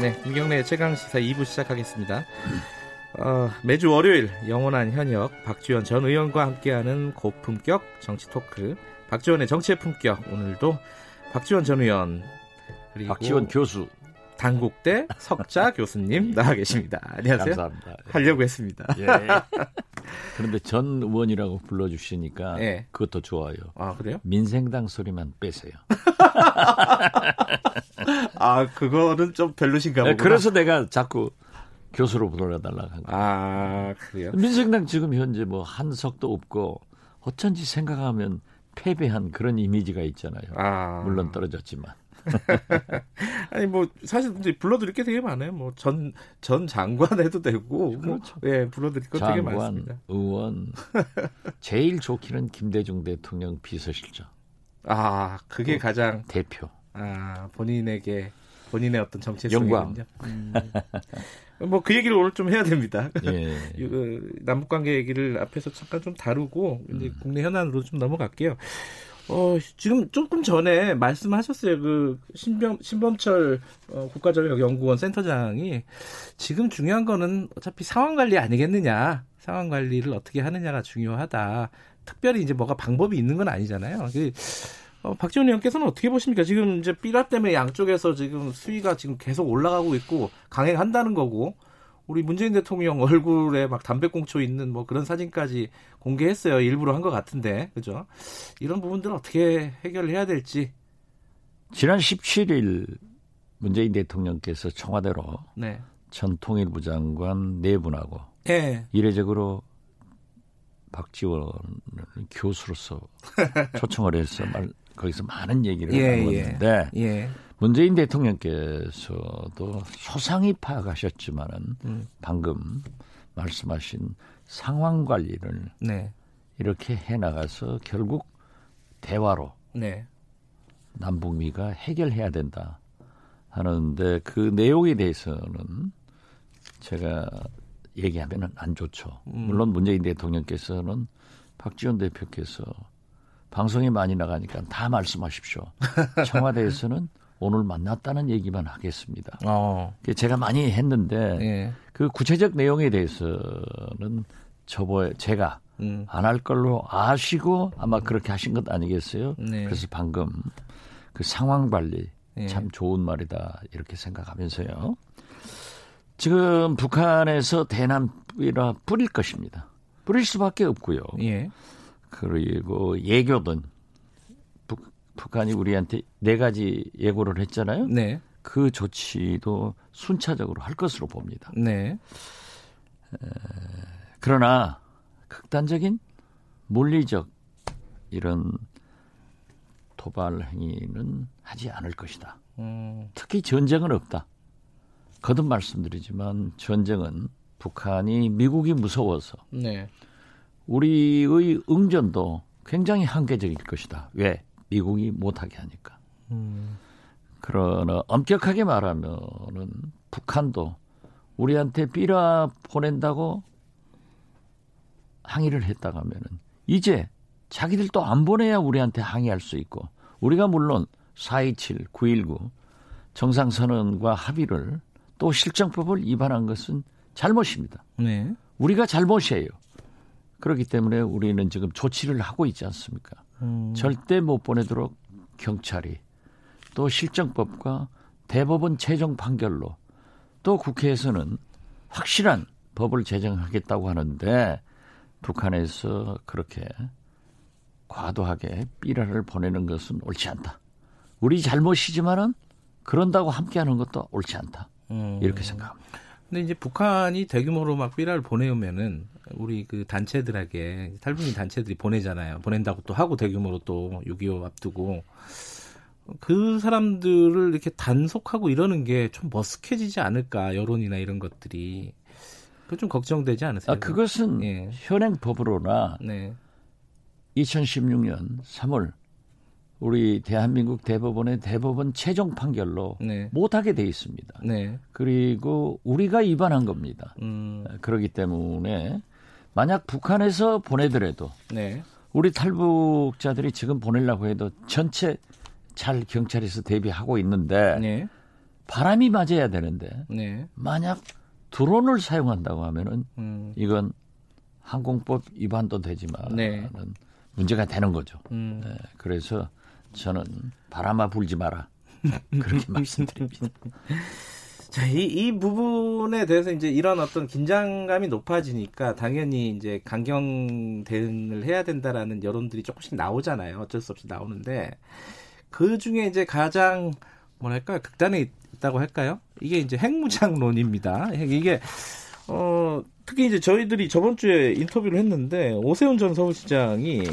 네, 김경래 최강 시사 2부 시작하겠습니다. 어, 매주 월요일 영원한 현역 박지원 전 의원과 함께하는 고품격 정치 토크 박지원의 정치의 품격 오늘도 박지원 전 의원 그리고 박지원 교수 단국대 석자 교수님 나와 계십니다. 안녕하세요. 감사합니다. 하려고 했습니다. 예. 그런데 전 의원이라고 불러주시니까 예. 그것도 좋아요. 아 그래요? 민생당 소리만 빼세요. 아 그거는 좀 별로신가 보구나. 그래서 내가 자꾸 교수로 불러달라고 한 거예요. 아 그래요? 민생당 지금 현재 뭐 한석도 없고 어쩐지 생각하면 패배한 그런 이미지가 있잖아요. 아. 물론 떨어졌지만. 아니 뭐 사실 이제 불러드릴 게 되게 많아요. 뭐 전전 장관 해도 되고 뭐 그렇죠. 뭐, 예 불러드릴 거 되게 많습니다. 의원 제일 좋기는 김대중 대통령 비서실장. 아 그게 가장 대표. 아 본인에게 본인의 어떤 정체성이군요. 음. 뭐 그 얘기를 오늘 좀 해야 됩니다. 예. 그 남북 관계 얘기를 앞에서 잠깐 좀 다루고 이제 음. 국내 현안으로 좀 넘어갈게요. 어, 지금 조금 전에 말씀하셨어요. 그 신범 신범철 어, 국가전력연구원 센터장이 지금 중요한 거는 어차피 상황 관리 아니겠느냐. 상황 관리를 어떻게 하느냐가 중요하다. 특별히 이제 뭐가 방법이 있는 건 아니잖아요. 그 어, 박지원 의원께서는 어떻게 보십니까? 지금 이제 삐라 때문에 양쪽에서 지금 수위가 지금 계속 올라가고 있고 강행한다는 거고 우리 문재인 대통령 얼굴에 막 담배꽁초 있는 뭐 그런 사진까지 공개했어요. 일부러 한 것 같은데 그죠? 이런 부분들은 어떻게 해결해야 될지. 지난 17일 문재인 대통령께서 청와대로 네. 전 통일부 장관 네 분하고 네. 이례적으로 박지원 교수로서 초청을 해서 말, 거기서 많은 얘기를 예, 나눴는데 예, 예. 문재인 대통령께서도 소상히 파악하셨지만은 음. 방금 말씀하신 상황 관리를 네. 이렇게 해 나가서 결국 대화로 네. 남북미가 해결해야 된다 하는데 그 내용에 대해서는 제가 얘기하면은 안 좋죠. 음. 물론 문재인 대통령께서는 박지원 대표께서 방송에 많이 나가니까 다 말씀하십시오. 청와대에서는 오늘 만났다는 얘기만 하겠습니다. 어. 제가 많이 했는데 예. 그 구체적 내용에 대해서는 저번에 제가 음. 안할 걸로 아시고 아마 그렇게 하신 것 아니겠어요? 네. 그래서 방금 그 상황 관리 예. 참 좋은 말이다 이렇게 생각하면서요. 지금 북한에서 대남이라 뿌릴 것입니다. 뿌릴 수밖에 없고요. 예. 그리고 예교든 북, 북한이 우리한테 네 가지 예고를 했잖아요. 네. 그 조치도 순차적으로 할 것으로 봅니다. 네. 에, 그러나 극단적인 물리적 이런 도발 행위는 하지 않을 것이다. 음. 특히 전쟁은 없다. 거듭 말씀드리지만 전쟁은 북한이 미국이 무서워서 네. 우리의 응전도 굉장히 한계적일 것이다. 왜? 미국이 못하게 하니까. 음. 그러나 엄격하게 말하면은 북한도 우리한테 삐라 보낸다고 항의를 했다가 하면은 이제 자기들도 안 보내야 우리한테 항의할 수 있고 우리가 물론 427, 919 정상선언과 합의를 또 실정법을 위반한 것은 잘못입니다. 네. 우리가 잘못이에요. 그렇기 때문에 우리는 지금 조치를 하고 있지 않습니까? 음. 절대 못 보내도록 경찰이 또 실정법과 대법원 최종 판결로 또 국회에서는 확실한 법을 제정하겠다고 하는데 북한에서 그렇게 과도하게 삐라를 보내는 것은 옳지 않다. 우리 잘못이지만은 그런다고 함께하는 것도 옳지 않다. 음. 이렇게 생각합니다. 근데 이제 북한이 대규모로 막 삐라를 보내오면은 우리 그 단체들에게 탈북민 단체들이 보내잖아요. 보낸다고 또 하고 대규모로 또 6.25 앞두고 그 사람들을 이렇게 단속하고 이러는 게 좀 머쓱해지지 않을까 여론이나 이런 것들이 그 좀 걱정되지 않으세요? 아, 그것은 예. 현행 법으로나 네. 2016년 3월 우리 대한민국 대법원의 대법원 최종 판결로 네. 못하게 돼 있습니다. 네. 그리고 우리가 위반한 겁니다. 음. 그렇기 때문에 만약 북한에서 보내더라도 네. 우리 탈북자들이 지금 보내려고 해도 전체 잘 경찰에서 대비하고 있는데 네. 바람이 맞아야 되는데 네. 만약 드론을 사용한다고 하면은 음. 이건 항공법 위반도 되지만 네. 문제가 되는 거죠. 음. 네, 그래서 저는 바람아 불지 마라. 그렇게 말씀드립니다. 자, 이, 이 부분에 대해서 이제 이런 어떤 긴장감이 높아지니까 당연히 이제 강경 대응을 해야 된다라는 여론들이 조금씩 나오잖아요. 어쩔 수 없이 나오는데 그 중에 이제 가장 뭐랄까 극단에 있다고 할까요? 이게 이제 핵무장론입니다. 이게 어 특히 이제 저희들이 저번 주에 인터뷰를 했는데 오세훈 전 서울시장이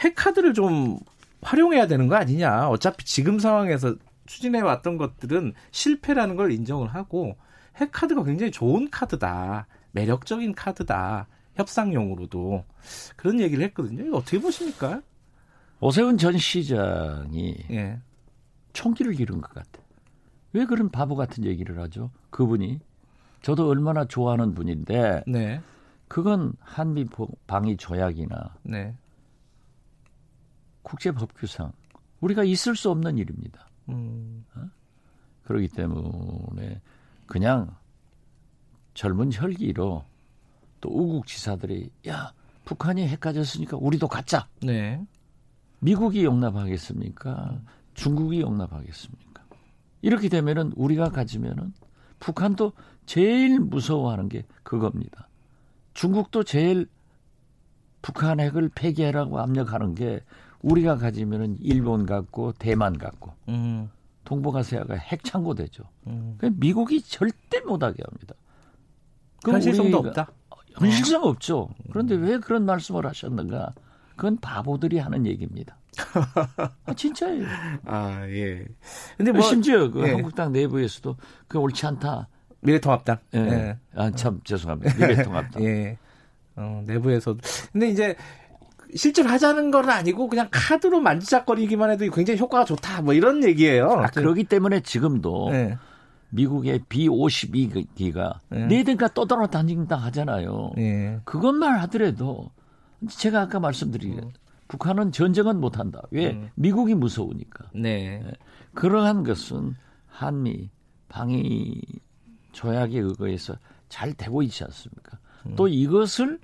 핵 카드를 좀 활용해야 되는 거 아니냐. 어차피 지금 상황에서 추진해 왔던 것들은 실패라는 걸 인정을 하고 핵 카드가 굉장히 좋은 카드다. 매력적인 카드다. 협상용으로도 그런 얘기를 했거든요. 이거 어떻게 보십니까? 오세훈 전 시장이 예. 총기를 기른 것 같아. 왜 그런 바보 같은 얘기를 하죠? 그분이 저도 얼마나 좋아하는 분인데 네. 그건 한미 방위 조약이나 네. 국제법규상 우리가 있을 수 없는 일입니다. 음. 어? 그렇기 때문에 그냥 젊은 혈기로 또 우국 지사들이 야 북한이 핵 가졌으니까 우리도 갖자. 네. 미국이 용납하겠습니까? 음. 중국이 용납하겠습니까? 이렇게 되면은 우리가 가지면은 북한도 제일 무서워하는 게 그겁니다. 중국도 제일 북한 핵을 폐기하라고 압력하는 게 우리가 가지면은 일본 같고 대만 같고 음. 동북아시아가 핵 창고 되죠. 음. 미국이 절대 못하게 합니다. 현실성도 없다. 현실성 없죠. 그런데 왜 그런 말씀을 하셨는가? 그건 바보들이 하는 얘기입니다. 아, 진짜예요. 아, 예. 근데 뭐 심지어 그 예. 한국당 내부에서도 그 옳지 않다. 미래통합당. 예. 예. 아, 참 죄송합니다. 미래통합당. 예. 어, 내부에서도. 근데 이제 실제로 하자는 건 아니고 그냥 카드로 만지작거리기만 해도 굉장히 효과가 좋다. 뭐 이런 얘기예요. 아, 그러기 때문에 지금도 네. 미국의 B52기가 네. 네대가 떠돌아 다닌다 하잖아요. 네. 그것만 하더라도 제가 아까 말씀드린 음. 북한은 전쟁은 못 한다. 왜? 음. 미국이 무서우니까. 네. 네. 그러한 것은 한미 방위 조약에 의거해서 잘 되고 있지 않습니까? 음. 또 이것을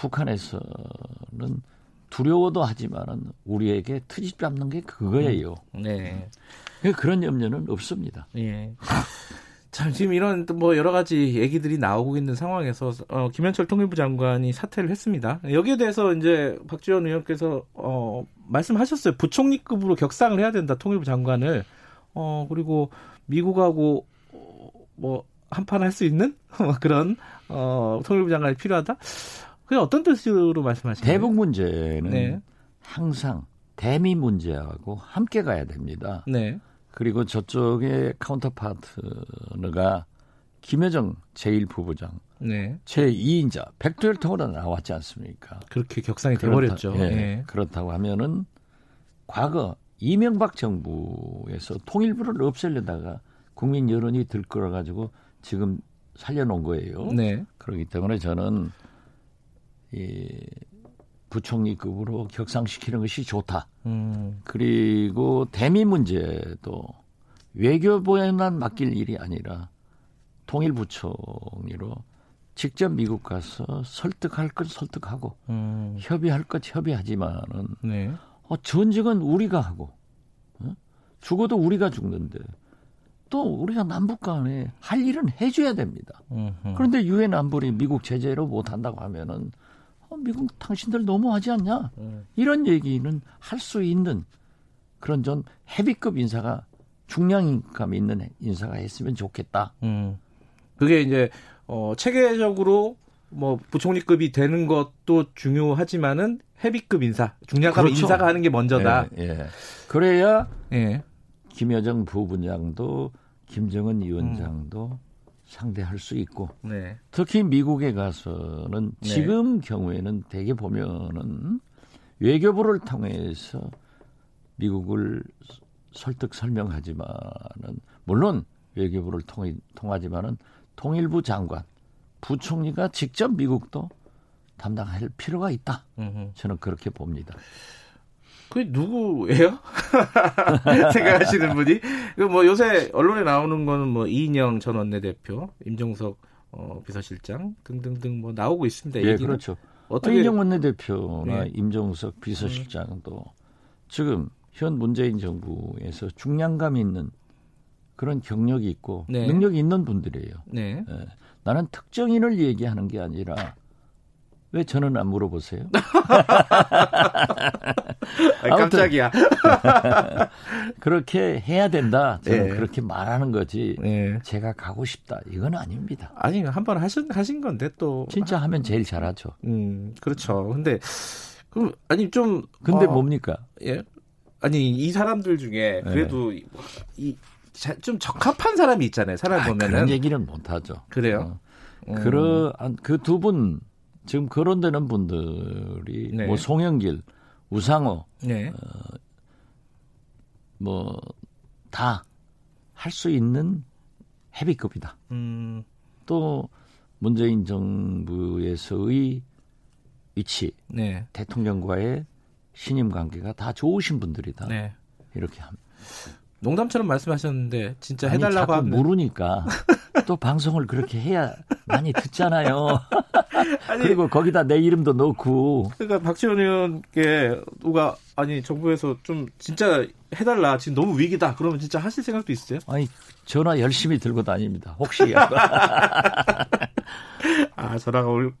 북한에서는 두려워도 하지만은 우리에게 트집 잡는 게 그거예요. 음. 네. 그런 염려는 없습니다. 예. 참 지금 이런 뭐 여러 가지 얘기들이 나오고 있는 상황에서 어, 김현철 통일부 장관이 사퇴를 했습니다. 여기에 대해서 이제 박지원 의원께서 어, 말씀하셨어요. 부총리급으로 격상을 해야 된다 통일부 장관을 어, 그리고 미국하고 어, 뭐 한판 할 수 있는 그런 어, 통일부 장관이 필요하다. 그게 어떤 뜻으로 말씀하시나요? 대북 문제는 네. 항상 대미 문제하고 함께 가야 됩니다. 네. 그리고 저쪽에 카운터파트너가 김여정 제1부부장, 네. 제2인자 백두혈통으로 나왔지 않습니까? 그렇게 격상이 돼버렸죠. 예, 네. 그렇다고 하면은 과거 이명박 정부에서 통일부를 없애려다가 국민 여론이 들끓어가지고 지금 살려놓은 거예요. 네. 그렇기 때문에 저는 이 부총리급으로 격상시키는 것이 좋다. 음. 그리고 대미 문제도 외교부에만 맡길 일이 아니라 통일부총리로 직접 미국 가서 설득할 것 설득하고 음. 협의할 것 협의하지만은 네. 어, 전쟁은 우리가 하고 어? 죽어도 우리가 죽는데 또 우리가 남북 간에 할 일은 해줘야 됩니다. 음흠. 그런데 유엔 안보리 미국 제재로 못 한다고 하면은 어, 미국 당신들 너무하지 않냐? 음. 이런 얘기는 할 수 있는 그런 좀 헤비급 인사가 중량감 있는 인사가 했으면 좋겠다. 음. 그게 이제 어 체계적으로 뭐 부총리급이 되는 것도 중요하지만은 헤비급 인사, 중량감 그렇죠. 인사가 하는 게 먼저다. 예, 예. 그래야 예. 김여정 부부장도 김정은 위원장도 음. 상대할 수 있고 네. 특히 미국에 가서는 네. 지금 경우에는 대개 보면은 외교부를 통해서 미국을 설득 설명하지만은 물론 외교부를 통해, 통하지만은 통일부 장관 부총리가 직접 미국도 담당할 필요가 있다. 저는 그렇게 봅니다. 그게 누구예요? 생각하시는 분이? 그뭐 요새 언론에 나오는 거는 뭐 이인영 전 원내대표, 임종석 어, 비서실장 등등등 뭐 나오고 있습니다. 예, 그렇죠. 어떻게 이인영 원내대표나 네. 임종석 비서실장도 음. 지금 현 문재인 정부에서 중량감 있는 그런 경력이 있고 네. 능력이 있는 분들이에요. 네. 예. 나는 특정인을 얘기하는 게 아니라 왜 저는 안 물어보세요? 아니, 깜짝이야. 그렇게 해야 된다. 저는 네. 그렇게 말하는 거지. 네. 제가 가고 싶다. 이건 아닙니다. 아니 한 번 하신 하신 건데 또 진짜 하면 제일 잘하죠. 음 그렇죠. 근데 그 아니 좀 근데 어, 뭡니까? 예. 아니 이 사람들 중에 그래도 네. 이, 좀 적합한 사람이 있잖아요. 사람 아, 보면은 그런 얘기는 못 하죠. 그래요. 어. 음. 그런 그두 분 지금 거론되는 분들이 네. 뭐 송영길, 우상호, 네. 어, 뭐다 할 수 있는 헤비급이다. 음. 또 문재인 정부에서의 위치, 네. 대통령과의 신임 관계가 다 좋으신 분들이다. 네. 이렇게 합니다. 농담처럼 말씀하셨는데 진짜 아니, 해달라고 하면 모르니까 또 방송을 그렇게 해야 많이 듣잖아요. 아니, 그리고 거기다 내 이름도 넣고. 그러니까 박지원 의원께 누가 아니 정부에서 좀 진짜 해달라 지금 너무 위기다 그러면 진짜 하실 생각도 있으세요? 아니 전화 열심히 들고 다닙니다. 혹시 아 전화가 올,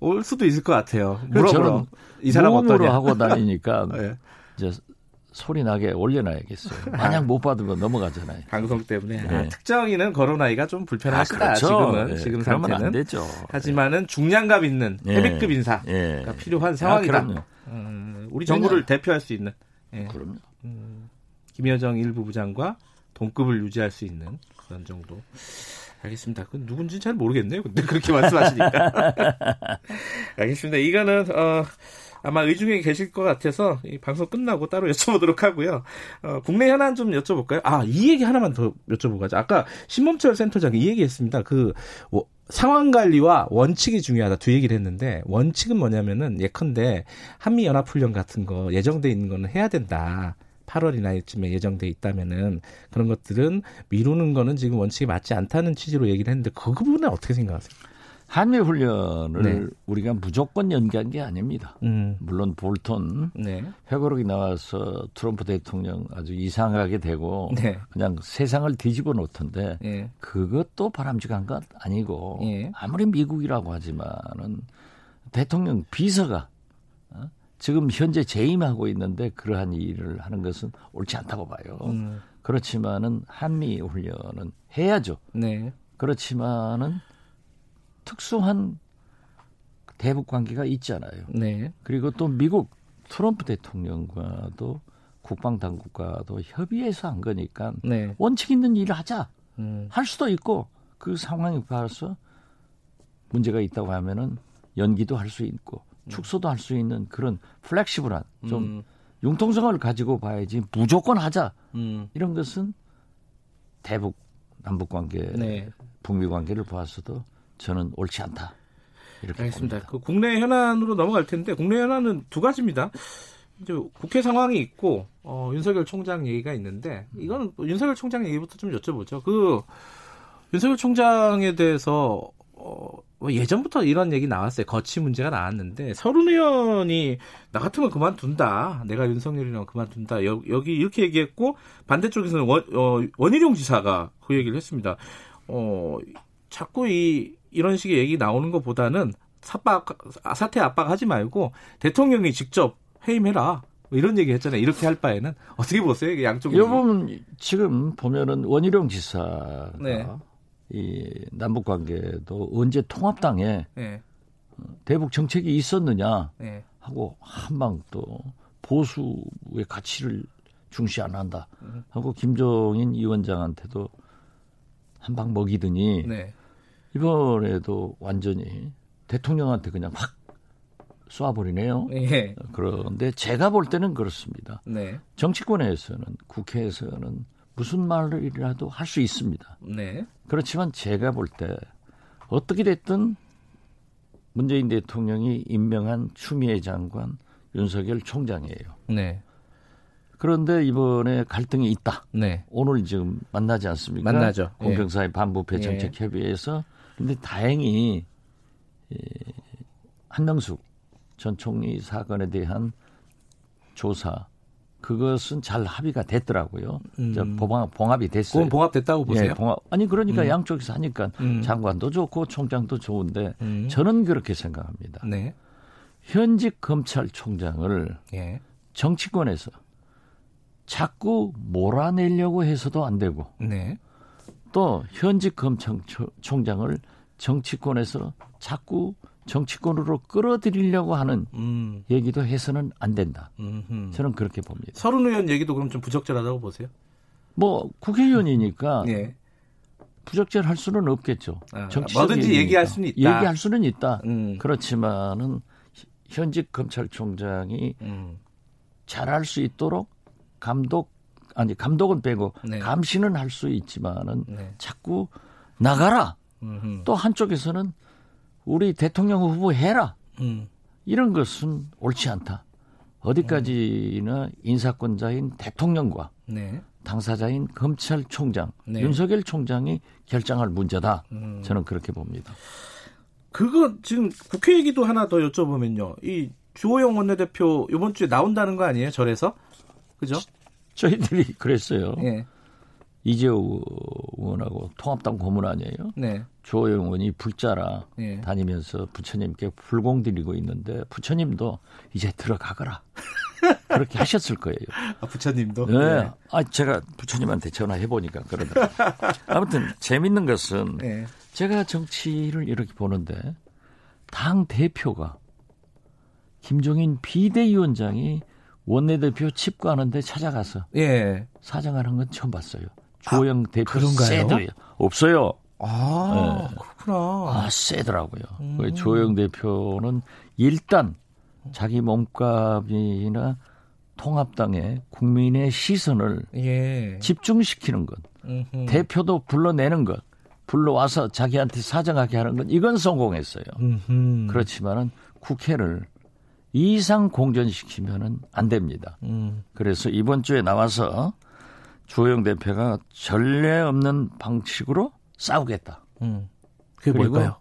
올 수도 있을 것 같아요. 물어보러 이 사람 어떠냐 하고 다니니까 네. 이제 소리 나게 올려놔야겠어요. 만약 못 받으면 넘어가잖아요. 방송 때문에 네. 아, 특정인은 거론하기가 좀 불편하시다. 아, 그렇죠. 지금은 네. 지금 상태는. 안 되죠. 하지만은 중량감 있는 네. 헤비급 인사가 네. 필요한 아, 상황이다. 아, 음, 우리 정부를 대표할 수 있는. 예. 그럼요. 음, 김여정 일부 부장과 동급을 유지할 수 있는 그런 정도. 알겠습니다. 그 누군지 잘 모르겠네요. 근데 그렇게 말씀하시니까. 알겠습니다. 이거는 어. 아마 의중에 계실 것 같아서 이 방송 끝나고 따로 여쭤보도록 하고요. 어, 국내 현안 좀 여쭤볼까요? 아, 이 얘기 하나만 더 여쭤보고 가죠. 아까 신범철 센터장이 이 얘기 했습니다. 그, 어, 상황 관리와 원칙이 중요하다 두 얘기를 했는데 원칙은 뭐냐면은 예컨대 한미 연합 훈련 같은 거 예정돼 있는 거는 해야 된다. 8월이나 이쯤에 예정돼 있다면은 그런 것들은 미루는 거는 지금 원칙에 맞지 않다는 취지로 얘기를 했는데 그 부분은 어떻게 생각하세요? 한미 훈련을 네. 우리가 무조건 연기한 게 아닙니다. 음. 물론 볼턴 네. 회고록이 나와서 트럼프 대통령 아주 이상하게 되고 네. 그냥 세상을 뒤집어 놓던데 네. 그것도 바람직한 것 아니고 예. 아무리 미국이라고 하지만은 대통령 비서가 어? 지금 현재 재임하고 있는데 그러한 일을 하는 것은 옳지 않다고 봐요. 음. 그렇지만은 한미 훈련은 해야죠. 네. 그렇지만은 특수한 대북 관계가 있잖아요. 네. 그리고 또 미국 트럼프 대통령과도 국방 당국과도 협의해서 한 거니까 네. 원칙 있는 일을 하자. 음. 할 수도 있고 그 상황에 봐서 문제가 있다고 하면은 연기도 할 수 있고 음. 축소도 할 수 있는 그런 플렉시블한 좀 음. 융통성을 가지고 봐야지 무조건 하자. 음. 이런 것은 대북 남북 관계, 네. 북미 관계를 보았어도 저는 옳지 않다. 이렇게 알겠습니다. 봅니다. 그 국내 현안으로 넘어갈 텐데 국내 현안은 두 가지입니다. 이제 국회 상황이 있고 어, 윤석열 총장 얘기가 있는데 이거는 뭐 윤석열 총장 얘기부터 좀 여쭤보죠. 그 윤석열 총장에 대해서 어, 뭐 예전부터 이런 얘기 나왔어요. 거치 문제가 나왔는데 서른 의원이 나 같으면 그만둔다. 내가 윤석열이랑 그만둔다. 여, 기 이렇게 얘기했고 반대쪽에서는 원, 어, 원희룡 지사가 그 얘기를 했습니다. 어, 자꾸 이 이런 식의 얘기 나오는 것보다는 사박 사태 압박하지 말고 대통령이 직접 해임해라. 뭐 이런 얘기 했잖아요. 이렇게 할 바에는 어떻게 보세요? 양쪽. 이 부분 지금 보면은 원희룡 지사가 네. 이 남북 관계도 언제 통합당에 네. 대북 정책이 있었느냐 네. 하고 한방 또 보수의 가치를 중시 안 한다 음. 하고 김종인 위원장한테도 한 방 먹이더니 네. 이번에도 완전히 대통령한테 그냥 확 쏴버리네요. 예. 그런데 제가 볼 때는 그렇습니다. 네. 정치권에서는 국회에서는 무슨 말이라도 할 수 있습니다. 네. 그렇지만 제가 볼 때 어떻게 됐든 문재인 대통령이 임명한 추미애 장관, 윤석열 총장이에요. 네. 그런데 이번에 갈등이 있다. 네. 오늘 지금 만나지 않습니까? 만나죠. 공평사회 반부패 정책 협의회에서 근데 다행히 예, 한명숙 전 총리 사건에 대한 조사 그것은 잘 합의가 됐더라고요. 음. 봉합, 봉합이 됐어요. 그건 봉합됐다고 예, 보세요? 예, 봉합. 아니 그러니까 음. 양쪽에서 하니까 음. 장관도 좋고 총장도 좋은데 음. 저는 그렇게 생각합니다. 네. 현직 검찰총장을 예. 정치권에서 자꾸 몰아내려고 해서도 안 되고 네. 또 현직 검찰총장을 정치권에서 자꾸 정치권으로 끌어들이려고 하는 음. 얘기도 해서는 안 된다. 음흠. 저는 그렇게 봅니다. 서른 의원 얘기도 그럼 좀 부적절하다고 보세요? 뭐 국회의원이니까 네. 부적절할 수는 없겠죠. 아, 뭐든지 얘기할 수는 있다. 얘기할 수는 있다. 음. 그렇지만은 현직 검찰총장이 음. 잘할 수 있도록 감독 아니 감독은 빼고 네. 감시는 할 수 있지만은 네. 자꾸 나가라. 음흠. 또 한쪽에서는 우리 대통령 후보 해라. 음. 이런 것은 옳지 않다. 어디까지나 음. 인사권자인 대통령과 네. 당사자인 검찰총장 네. 윤석열 총장이 결정할 문제다. 음. 저는 그렇게 봅니다. 그거 지금 국회 얘기도 하나 더 여쭤보면요. 이 주호영 원내대표 이번 주에 나온다는 거 아니에요? 절에서 그죠? 저희들이 그랬어요. 네. 이재호 의원하고 통합당 고문 아니에요? 네. 조호영 의원이 불자라 네. 다니면서 부처님께 불공 드리고 있는데 부처님도 이제 들어가거라. 그렇게 하셨을 거예요. 아, 부처님도? 네. 네. 아, 제가 부처님한테 전화해 보니까 그러다. 아무튼 재밌는 것은 네. 제가 정치를 이렇게 보는데 당 대표가 김종인 비대위원장이 원내대표 칩과하는데 찾아가서 예. 사정하는 건 처음 봤어요. 조영 아, 대표 세더요 없어요. 아 네. 그렇구나. 아 세더라고요. 음. 조영 대표는 일단 자기 몸값이나 통합당의 국민의 시선을 예. 집중시키는 것, 음흠. 대표도 불러내는 것, 불러와서 자기한테 사정하게 하는 것, 이건 성공했어요. 음흠. 그렇지만은 국회를 이상 공전시키면은 안 됩니다. 음. 그래서 이번 주에 나와서 주호영 대표가 전례 없는 방식으로 싸우겠다. 음. 그게 뭘까요?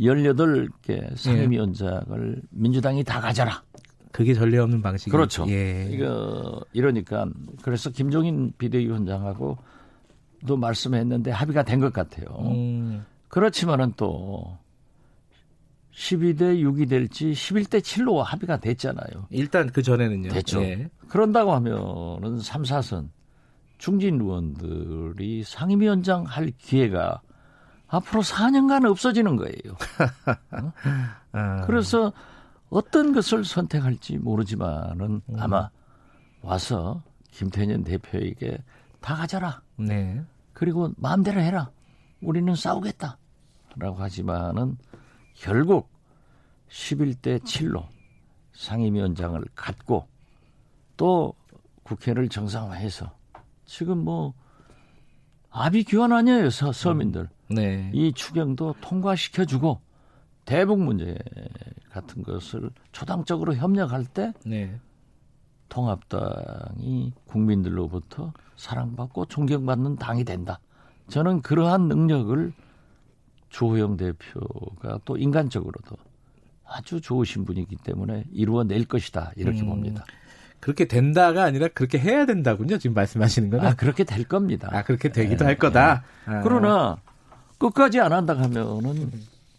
18개 상임위원장을 예. 민주당이 다 가져라. 그게 전례 없는 방식이 그렇죠. 예. 이거 이러니까 그래서 김종인 비대위원장하고 도 말씀했는데 합의가 된 것 같아요. 음. 그렇지만은 또 12대 6이 될지 11대 7로 합의가 됐잖아요. 일단 그 전에는요. 됐죠. 예. 그런다고 하면은 3, 4선 중진 의원들이 상임위원장 할 기회가 앞으로 4년간 없어지는 거예요. 어? 아. 그래서 어떤 것을 선택할지 모르지만은 음. 아마 와서 김태년 대표에게 다 가져라. 네. 그리고 마음대로 해라. 우리는 싸우겠다. 라고 하지만은 결국 11대 7로 상임위원장을 갖고 또 국회를 정상화해서 지금 뭐 아비 규환 아니에요 서, 서민들 음. 네. 이 추경도 통과시켜주고 대북 문제 같은 것을 초당적으로 협력할 때 네. 통합당이 국민들로부터 사랑받고 존경받는 당이 된다. 저는 그러한 능력을 조호영 대표가 또 인간적으로도 아주 좋으신 분이기 때문에 이루어낼 것이다 이렇게 음, 봅니다. 그렇게 된다가 아니라 그렇게 해야 된다군요. 지금 말씀하시는 거는. 아 그렇게 될 겁니다. 아 그렇게 되기도 네, 할 거다. 네. 아. 그러나 끝까지 안 한다 하면은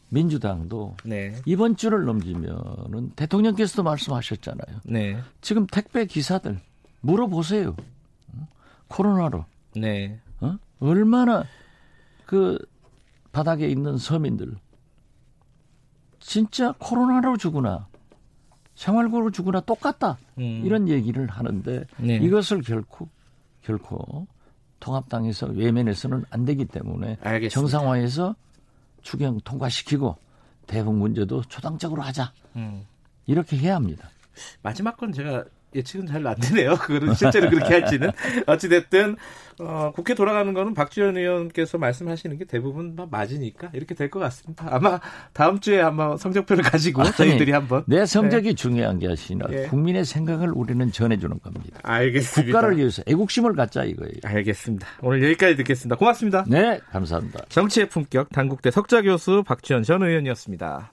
민주당도 네. 이번 주를 넘기면은 대통령께서도 말씀하셨잖아요. 네. 지금 택배 기사들 물어보세요. 코로나로. 네. 어? 얼마나 그 바닥에 있는 서민들 진짜 코로나로 죽으나 생활고로 죽으나 똑같다 음. 이런 얘기를 하는데 네. 이것을 결코 결코 통합당에서 외면해서는 안 되기 때문에 알겠습니다. 정상화해서 추경 통과시키고 대북 문제도 초당적으로 하자 음. 이렇게 해야 합니다. 마지막 건 제가 예측은 잘 안 되네요. 그거는 실제로 그렇게 할지는. 어찌됐든, 어, 국회 돌아가는 거는 박지원 의원께서 말씀하시는 게 대부분 맞으니까 이렇게 될 것 같습니다. 아마 다음 주에 한번 성적표를 가지고 아니, 저희들이 한번. 내 성적이 네. 중요한 게 아니라 네. 국민의 생각을 우리는 전해주는 겁니다. 알겠습니다. 국가를 위해서 애국심을 갖자 이거예요. 알겠습니다. 오늘 여기까지 듣겠습니다. 고맙습니다. 네, 감사합니다. 정치의 품격 단국대 석자 교수 박지원 전 의원이었습니다.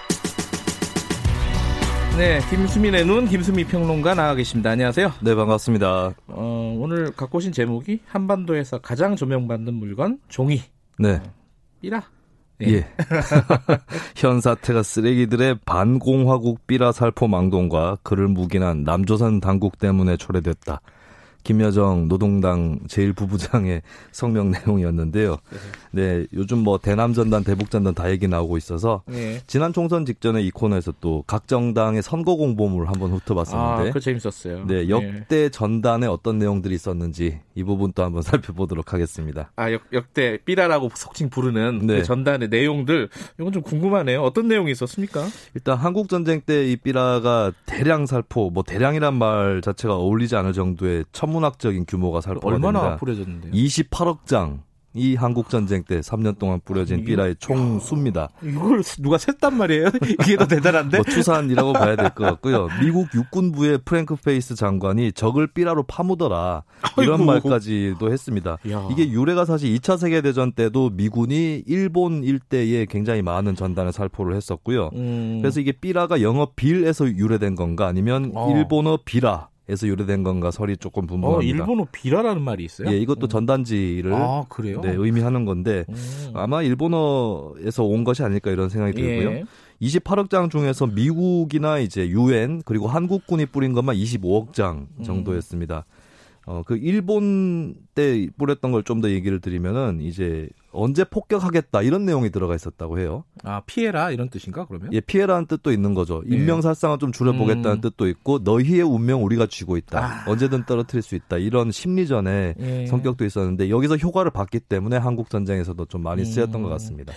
네, 김수민의 눈 김수미 평론가 나와 계십니다. 안녕하세요. 네, 반갑습니다. 어, 오늘 갖고 오신 제목이 한반도에서 가장 조명받는 물건 종이. 네. 어, 삐라. 네. 예. 현 사태가 쓰레기들의 반공화국 삐라 살포 망동과 그를 묵인한 남조선 당국 때문에 초래됐다. 김여정 노동당 제1부부장의 성명 내용이었는데요. 네, 요즘 뭐 대남전단, 대북전단 다 얘기 나오고 있어서 네. 지난 총선 직전에 이 코너에서 또 각 정당의 선거 공보물을 한번 훑어봤었는데, 아, 그 재밌었어요. 네, 역대 네. 전단에 어떤 내용들이 있었는지 이 부분 또 한번 살펴보도록 하겠습니다. 아, 역, 역대 삐라라고 속칭 부르는 그 네. 그 전단의 내용들 이건 좀 궁금하네요. 어떤 내용이 있었습니까? 일단 한국 전쟁 때 이 삐라가 대량 살포, 뭐 대량이란 말 자체가 어울리지 않을 정도의 천 천문학적인 규모가 살포가 얼마나 됩니다. 뿌려졌는데요? 28억 장. 이 한국 전쟁 때 3년 동안 뿌려진 삐라의 총 수입니다. 이걸 누가 셌단 말이에요? 이게 더 대단한데? 뭐 추산이라고 봐야 될 것 같고요. 미국 육군부의 프랭크 페이스 장관이 적을 삐라로 파묻어라 이런 아이고. 말까지도 했습니다. 야. 이게 유래가 사실 2차 세계 대전 때도 미군이 일본 일대에 굉장히 많은 전단을 살포를 했었고요. 음. 그래서 이게 삐라가 영어 bill에서 유래된 건가 아니면 어. 일본어 ビラ에서 유래된 건가 설이 조금 분분합니다. 어, 일본어 비라라는 말이 있어요? 예, 이것도 음. 전단지를 아, 네, 의미하는 건데 음. 아마 일본어에서 온 것이 아닐까 이런 생각이 들고요. 예. 28억 장 중에서 미국이나 이제 유엔 그리고 한국군이 뿌린 것만 25억 장 음. 정도였습니다. 음. 어, 그 일본 때 뿌렸던 걸 좀 더 얘기를 드리면은 이제 언제 폭격하겠다 이런 내용이 들어가 있었다고 해요. 아 피해라 이런 뜻인가 그러면? 예, 피해라는 뜻도 있는 거죠. 네. 인명살상을 좀 줄여보겠다는 음. 뜻도 있고 너희의 운명 우리가 쥐고 있다. 아. 언제든 떨어뜨릴 수 있다. 이런 심리전의 예. 성격도 있었는데 여기서 효과를 봤기 때문에 한국 전쟁에서도 좀 많이 쓰였던 음. 것 같습니다.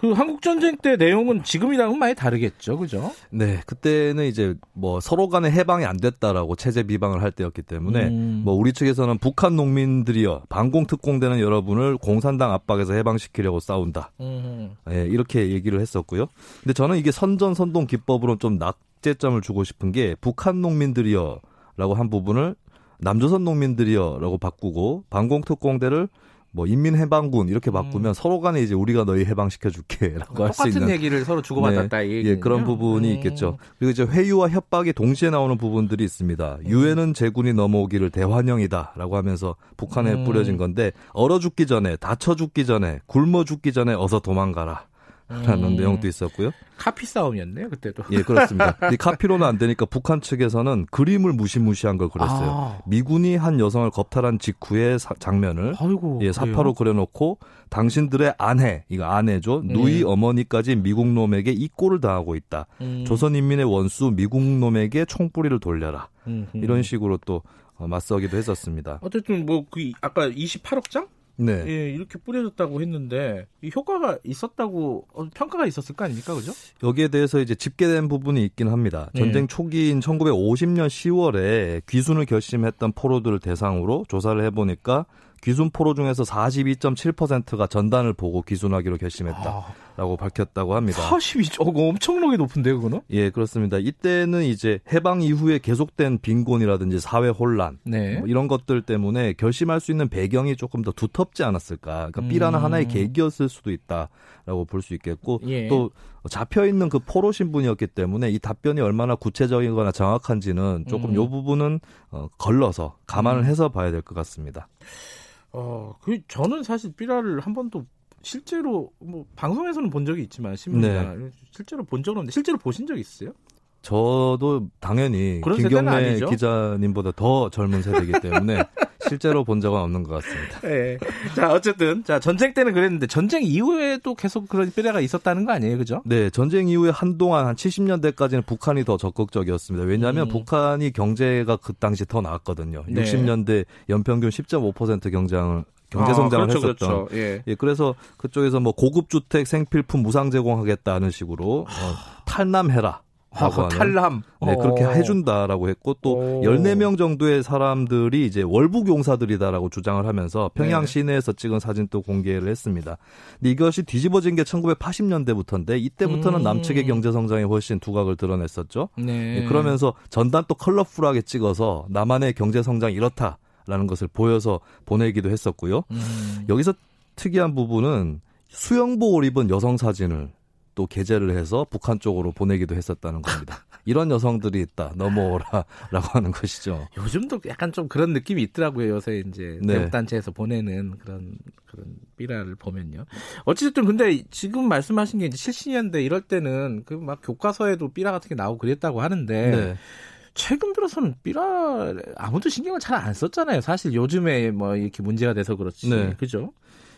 그 한국 전쟁 때 내용은 지금이랑은 많이 다르겠죠, 그죠? 네, 그때는 이제 뭐 서로 간에 해방이 안 됐다라고 체제 비방을 할 때였기 때문에 음. 뭐 우리 측에서는 북한 농민들이여 반공 특공대는 여러분을 공산당 압박에서 해방시키려고 싸운다. 음. 네, 이렇게 얘기를 했었고요. 근데 저는 이게 선전 선동 기법으로 좀 낙제점을 주고 싶은 게 북한 농민들이여라고 한 부분을 남조선 농민들이여라고 바꾸고 반공 특공대를 뭐 인민해방군 이렇게 바꾸면 음. 서로 간에 이제 우리가 너희 해방시켜줄게라고 할수 있는 똑같은 얘기를 서로 주고받았다 네, 예 그런 부분이 음. 있겠죠. 그리고 이제 회유와 협박이 동시에 나오는 부분들이 있습니다. 음. 유엔은 제군이 넘어오기를 대환영이다라고 하면서 북한에 음. 뿌려진 건데 얼어 죽기 전에 다쳐 죽기 전에 굶어 죽기 전에 어서 도망가라. 라는 음. 내용도 있었고요. 카피 싸움이었네요, 그때도. 예, 그렇습니다. 이 카피로는 안 되니까 북한 측에서는 그림을 무시무시한 걸 그렸어요. 아. 미군이 한 여성을 겁탈한 직후의 사, 장면을 아이고, 예, 사파로 그려놓고 당신들의 아내, 이거 아내죠. 네. 누이 어머니까지 미국 놈에게 이 꼴을 당하고 있다. 음. 조선인민의 원수 미국 놈에게 총뿌리를 돌려라. 음흠. 이런 식으로 또 어, 맞서기도 했었습니다. 어쨌든 뭐 그 아까 28억 장? 네. 예, 이렇게 뿌려졌다고 했는데 이 효과가 있었다고 어, 평가가 있었을 거 아닙니까, 그죠? 여기에 대해서 이제 집계된 부분이 있긴 합니다. 네. 전쟁 초기인 1950년 10월에 귀순을 결심했던 포로들을 대상으로 조사를 해보니까 귀순 포로 중에서 42.7%가 전단을 보고 귀순하기로 결심했다 라고 아, 밝혔다고 합니다. 42, 어, 엄청나게 높은데요, 그거는? 예, 그렇습니다. 이때는 이제 해방 이후에 계속된 빈곤이라든지 사회 혼란 네. 뭐 이런 것들 때문에 결심할 수 있는 배경이 조금 더 두텁지 않았을까. 그러니까 B라는 음. 하나의 계기였을 수도 있다라고 볼 수 있겠고 예. 또 잡혀 있는 그 포로 신분이었기 때문에 이 답변이 얼마나 구체적이거나 정확한지는 조금 음. 요 부분은 어, 걸러서 감안을 음. 해서 봐야 될 것 같습니다. 어, 그 저는 사실 삐라를 한 번도 실제로 뭐 방송에서는 본 적이 있지만 신문이나 네. 실제로 본 적은 없는데 실제로 보신 적 있으세요? 저도 당연히 김경래 기자님보다 더 젊은 세대이기 때문에 실제로 본 적은 없는 것 같습니다. 네. 자, 어쨌든 자 전쟁 때는 그랬는데 전쟁 이후에도 계속 그런 삐라가 있었다는 거 아니에요, 그죠? 네, 전쟁 이후에 한동안 한 70년대까지는 북한이 더 적극적이었습니다. 왜냐하면 음. 북한이 경제가 그 당시 더 나았거든요. 네. 60년대 연평균 10.5% 경장을 경제 성장을 아, 그렇죠, 했었던. 그렇죠. 예. 예. 그래서 그쪽에서 뭐 고급 주택 생필품 무상 제공하겠다는 식으로 어, 탈남해라. 아, 탈람. 네, 그렇게 어. 해준다라고 했고 또 오. 14명 정도의 사람들이 이제 월북 용사들이다라고 주장을 하면서 평양 네. 시내에서 찍은 사진 또 공개를 했습니다. 근데 이것이 뒤집어진 게 1980년대부터인데 이때부터는 음. 남측의 경제 성장이 훨씬 두각을 드러냈었죠. 네. 네, 그러면서 전단 또 컬러풀하게 찍어서 남한의 경제 성장 이렇다 라는 것을 보여서 보내기도 했었고요. 음. 여기서 특이한 부분은 수영복 을 입은 여성 사진을 또 게재를 해서 북한 쪽으로 보내기도 했었다는 겁니다. 이런 여성들이 있다. 넘어오라라고 하는 것이죠. 요즘도 약간 좀 그런 느낌이 있더라고요. 요새 이제 네. 대북 단체에서 보내는 그런 그런 삐라를 보면요. 어찌됐든 근데 지금 말씀하신 게 이제 70년대 이럴 때는 그 막 교과서에도 삐라 같은 게 나오고 그랬다고 하는데 네. 최근 들어서는 삐라 아무도 신경을 잘 안 썼잖아요. 사실 요즘에 뭐 이렇게 문제가 돼서 그렇지. 네. 그죠?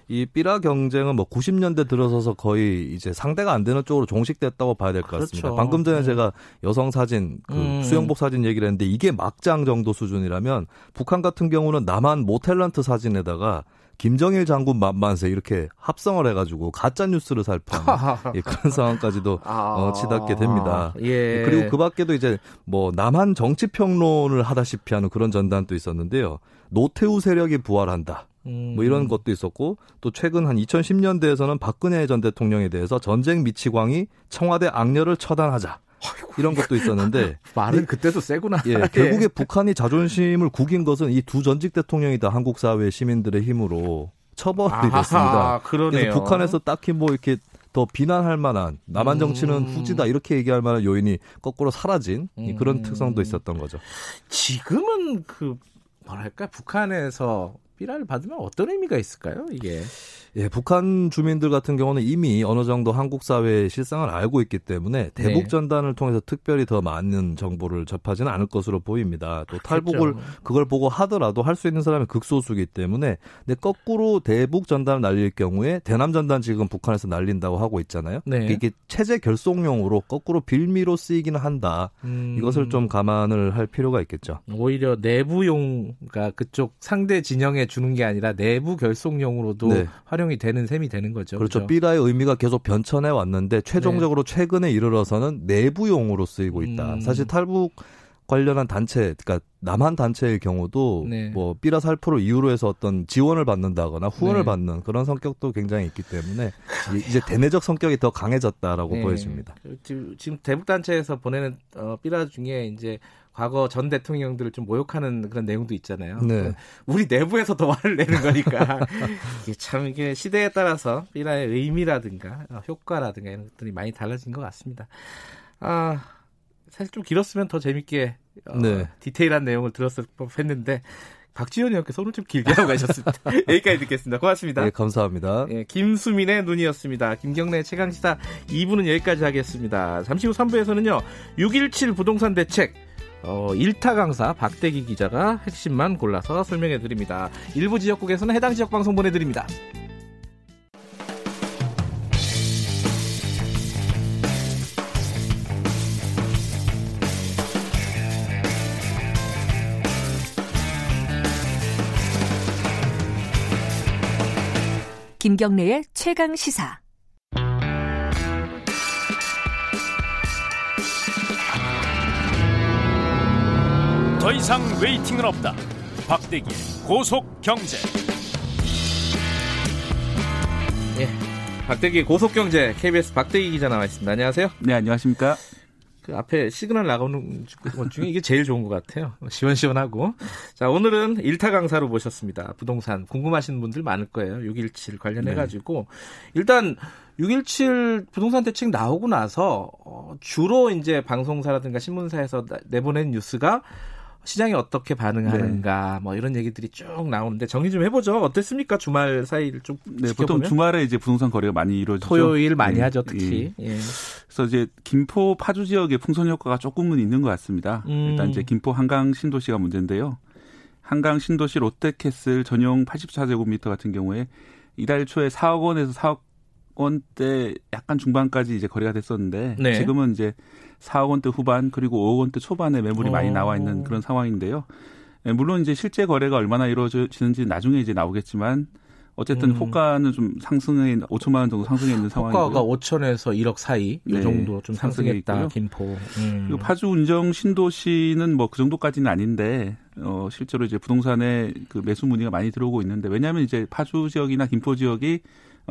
이 삐라 경쟁은 뭐 90년대 들어서서 거의 이제 상대가 안 되는 쪽으로 종식됐다고 봐야 될것 그렇죠. 같습니다. 방금 전에 음. 제가 여성 사진, 그 음. 수영복 사진 얘기를 했는데 이게 막장 정도 수준이라면 북한 같은 경우는 남한 모텔란트 사진에다가 김정일 장군 만만세 이렇게 합성을 해가지고 가짜 뉴스를 살포하는 예, 그런 상황까지도 아, 어, 치닫게 됩니다. 예. 그리고 그 밖에도 이제 뭐 남한 정치 평론을 하다시피 하는 그런 전단도 있었는데요. 노태우 세력이 부활한다. 음. 뭐 이런 것도 있었고 또 최근 한 2010년대에서는 박근혜 전 대통령에 대해서 전쟁 미치광이 청와대 악녀를 처단하자. 이런 것도 있었는데 말은 그때도 세구나. 예, 결국에 북한이 자존심을 구긴 것은 이 두 전직 대통령이 다 한국 사회 시민들의 힘으로 처벌이 아하, 됐습니다. 그러네요. 그래서 북한에서 딱히 뭐 이렇게 더 비난할 만한 남한 정치는 음. 후지다 이렇게 얘기할 만한 요인이 거꾸로 사라진 음. 그런 특성도 있었던 거죠. 지금은 그 뭐랄까 북한에서 삐라를 받으면 어떤 의미가 있을까요? 이게 예, 북한 주민들 같은 경우는 이미 어느 정도 한국 사회의 실상을 알고 있기 때문에 대북 네. 전단을 통해서 특별히 더 많은 정보를 접하지는 않을 것으로 보입니다. 또 탈북을 그걸 보고 하더라도 할 수 있는 사람이 극소수이기 때문에 근데 거꾸로 대북 전단을 날릴 경우에 대남 전단 지금 북한에서 날린다고 하고 있잖아요. 네. 이게 체제 결속용으로 거꾸로 빌미로 쓰이기는 한다. 음. 이것을 좀 감안을 할 필요가 있겠죠. 오히려 내부용 그러니까 그쪽 상대 진영에 주는 게 아니라 내부 결속용으로도 네. 활용 활용이 되는 셈이 되는 거죠. 그렇죠. 그렇죠? 삐라의 의미가 계속 변천해 왔는데 최종적으로 네. 최근에 이르러서는 내부용으로 쓰이고 있다. 음. 사실 탈북 관련한 단체, 그러니까 남한 단체의 경우도 네. 뭐 삐라 살포를 이유로 해서 어떤 지원을 받는다거나 후원을 네. 받는 그런 성격도 굉장히 있기 때문에 이제 대내적 성격이 더 강해졌다라고 네. 보여집니다. 지금 대북 단체에서 보내는 어, 삐라 중에 이제 과거 전 대통령들을 좀 모욕하는 그런 내용도 있잖아요. 네. 우리 내부에서 더 화를 내는 거니까 이게 참 이게 시대에 따라서 삐라의 의미라든가 어, 효과라든가 이런 것들이 많이 달라진 것 같습니다. 아 사실 좀 길었으면 더 재밌게 어, 네. 디테일한 내용을 들었을 법했는데 박지원 의원께서 오늘 좀 길게 하고 가셨습니다. 여기까지 듣겠습니다. 고맙습니다. 네, 감사합니다. 네, 김수민의 눈이었습니다. 김경래 최강시사 2부는 여기까지 하겠습니다. 잠시 후 3부에서는요. 617 부동산 대책 어, 일타 강사 박대기 기자가 핵심만 골라서 설명해 드립니다. 일부 지역국에서는 해당 지역 방송 보내드립니다. 김경래의 최강 시사. 더 이상 waiting은 없다. 박대기 고속 경제. 예. 박대기 고속 경제 KBS 박대기 기자 나와 있습니다. 안녕하세요. 네, 안녕하십니까? 그 앞에 시그널 나오는 것 중에 이게 제일 좋은 것 같아요. 시원시원하고. 자, 오늘은 일타 강사로 모셨습니다. 부동산 궁금하신 분들 많을 거예요. 617 관련해가지고. 네. 일단 617 부동산 대책 나오고 나서 어, 주로 이제 방송사라든가 신문사에서 내보낸 뉴스가 시장이 어떻게 반응하는가 네. 뭐 이런 얘기들이 쭉 나오는데 정리 좀 해보죠. 어땠습니까? 주말 사이를 좀 네, 지켜보면? 보통 주말에 이제 부동산 거래가 많이 이루어지죠. 토요일 많이 네. 하죠, 특히. 예. 예. 그래서 이제 김포 파주 지역의 풍선 효과가 조금은 있는 것 같습니다. 음. 일단 이제 김포 한강 신도시가 문제인데요. 한강 신도시 롯데캐슬 전용 84제곱미터 같은 경우에 이달 초에 4억 원에서 4억 원대 약간 중반까지 이제 거래가 됐었는데 네. 지금은 이제 4억 원대 후반 그리고 5억 원대 초반에 매물이 오. 많이 나와 있는 그런 상황인데요. 예, 물론 이제 실제 거래가 얼마나 이루어지는지 나중에 이제 나오겠지만 어쨌든 음. 호가는 좀 상승해 5천만 원 정도 상승해 있는 상황이고요. 호가가 5천에서 1억 사이 이 네. 정도 좀 상승했다. 김포. 음. 그리고 파주 운정 신도시는 뭐 그 정도까지는 아닌데 어 실제로 이제 부동산에 그 매수 문의가 많이 들어오고 있는데 왜냐하면 이제 파주 지역이나 김포 지역이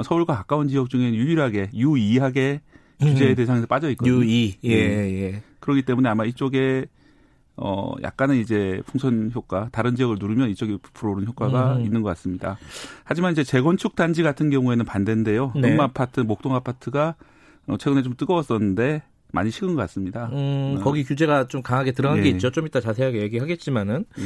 서울과 가까운 지역 중에 유일하게 유이하게 규제 음. 대상에서 빠져 있거든요. 유이 예 예. 예. 그렇기 때문에 아마 이쪽에 어, 약간은 이제 풍선 효과, 다른 지역을 누르면 이쪽이 불어오르는 효과가 음. 있는 것 같습니다. 하지만 이제 재건축 단지 같은 경우에는 반대인데요. 네. 음마 아파트, 목동 아파트가 어, 최근에 좀 뜨거웠었는데 많이 식은 것 같습니다. 음, 어. 거기 규제가 좀 강하게 들어간 네. 게 있죠. 좀 이따 자세하게 얘기하겠지만은. 네.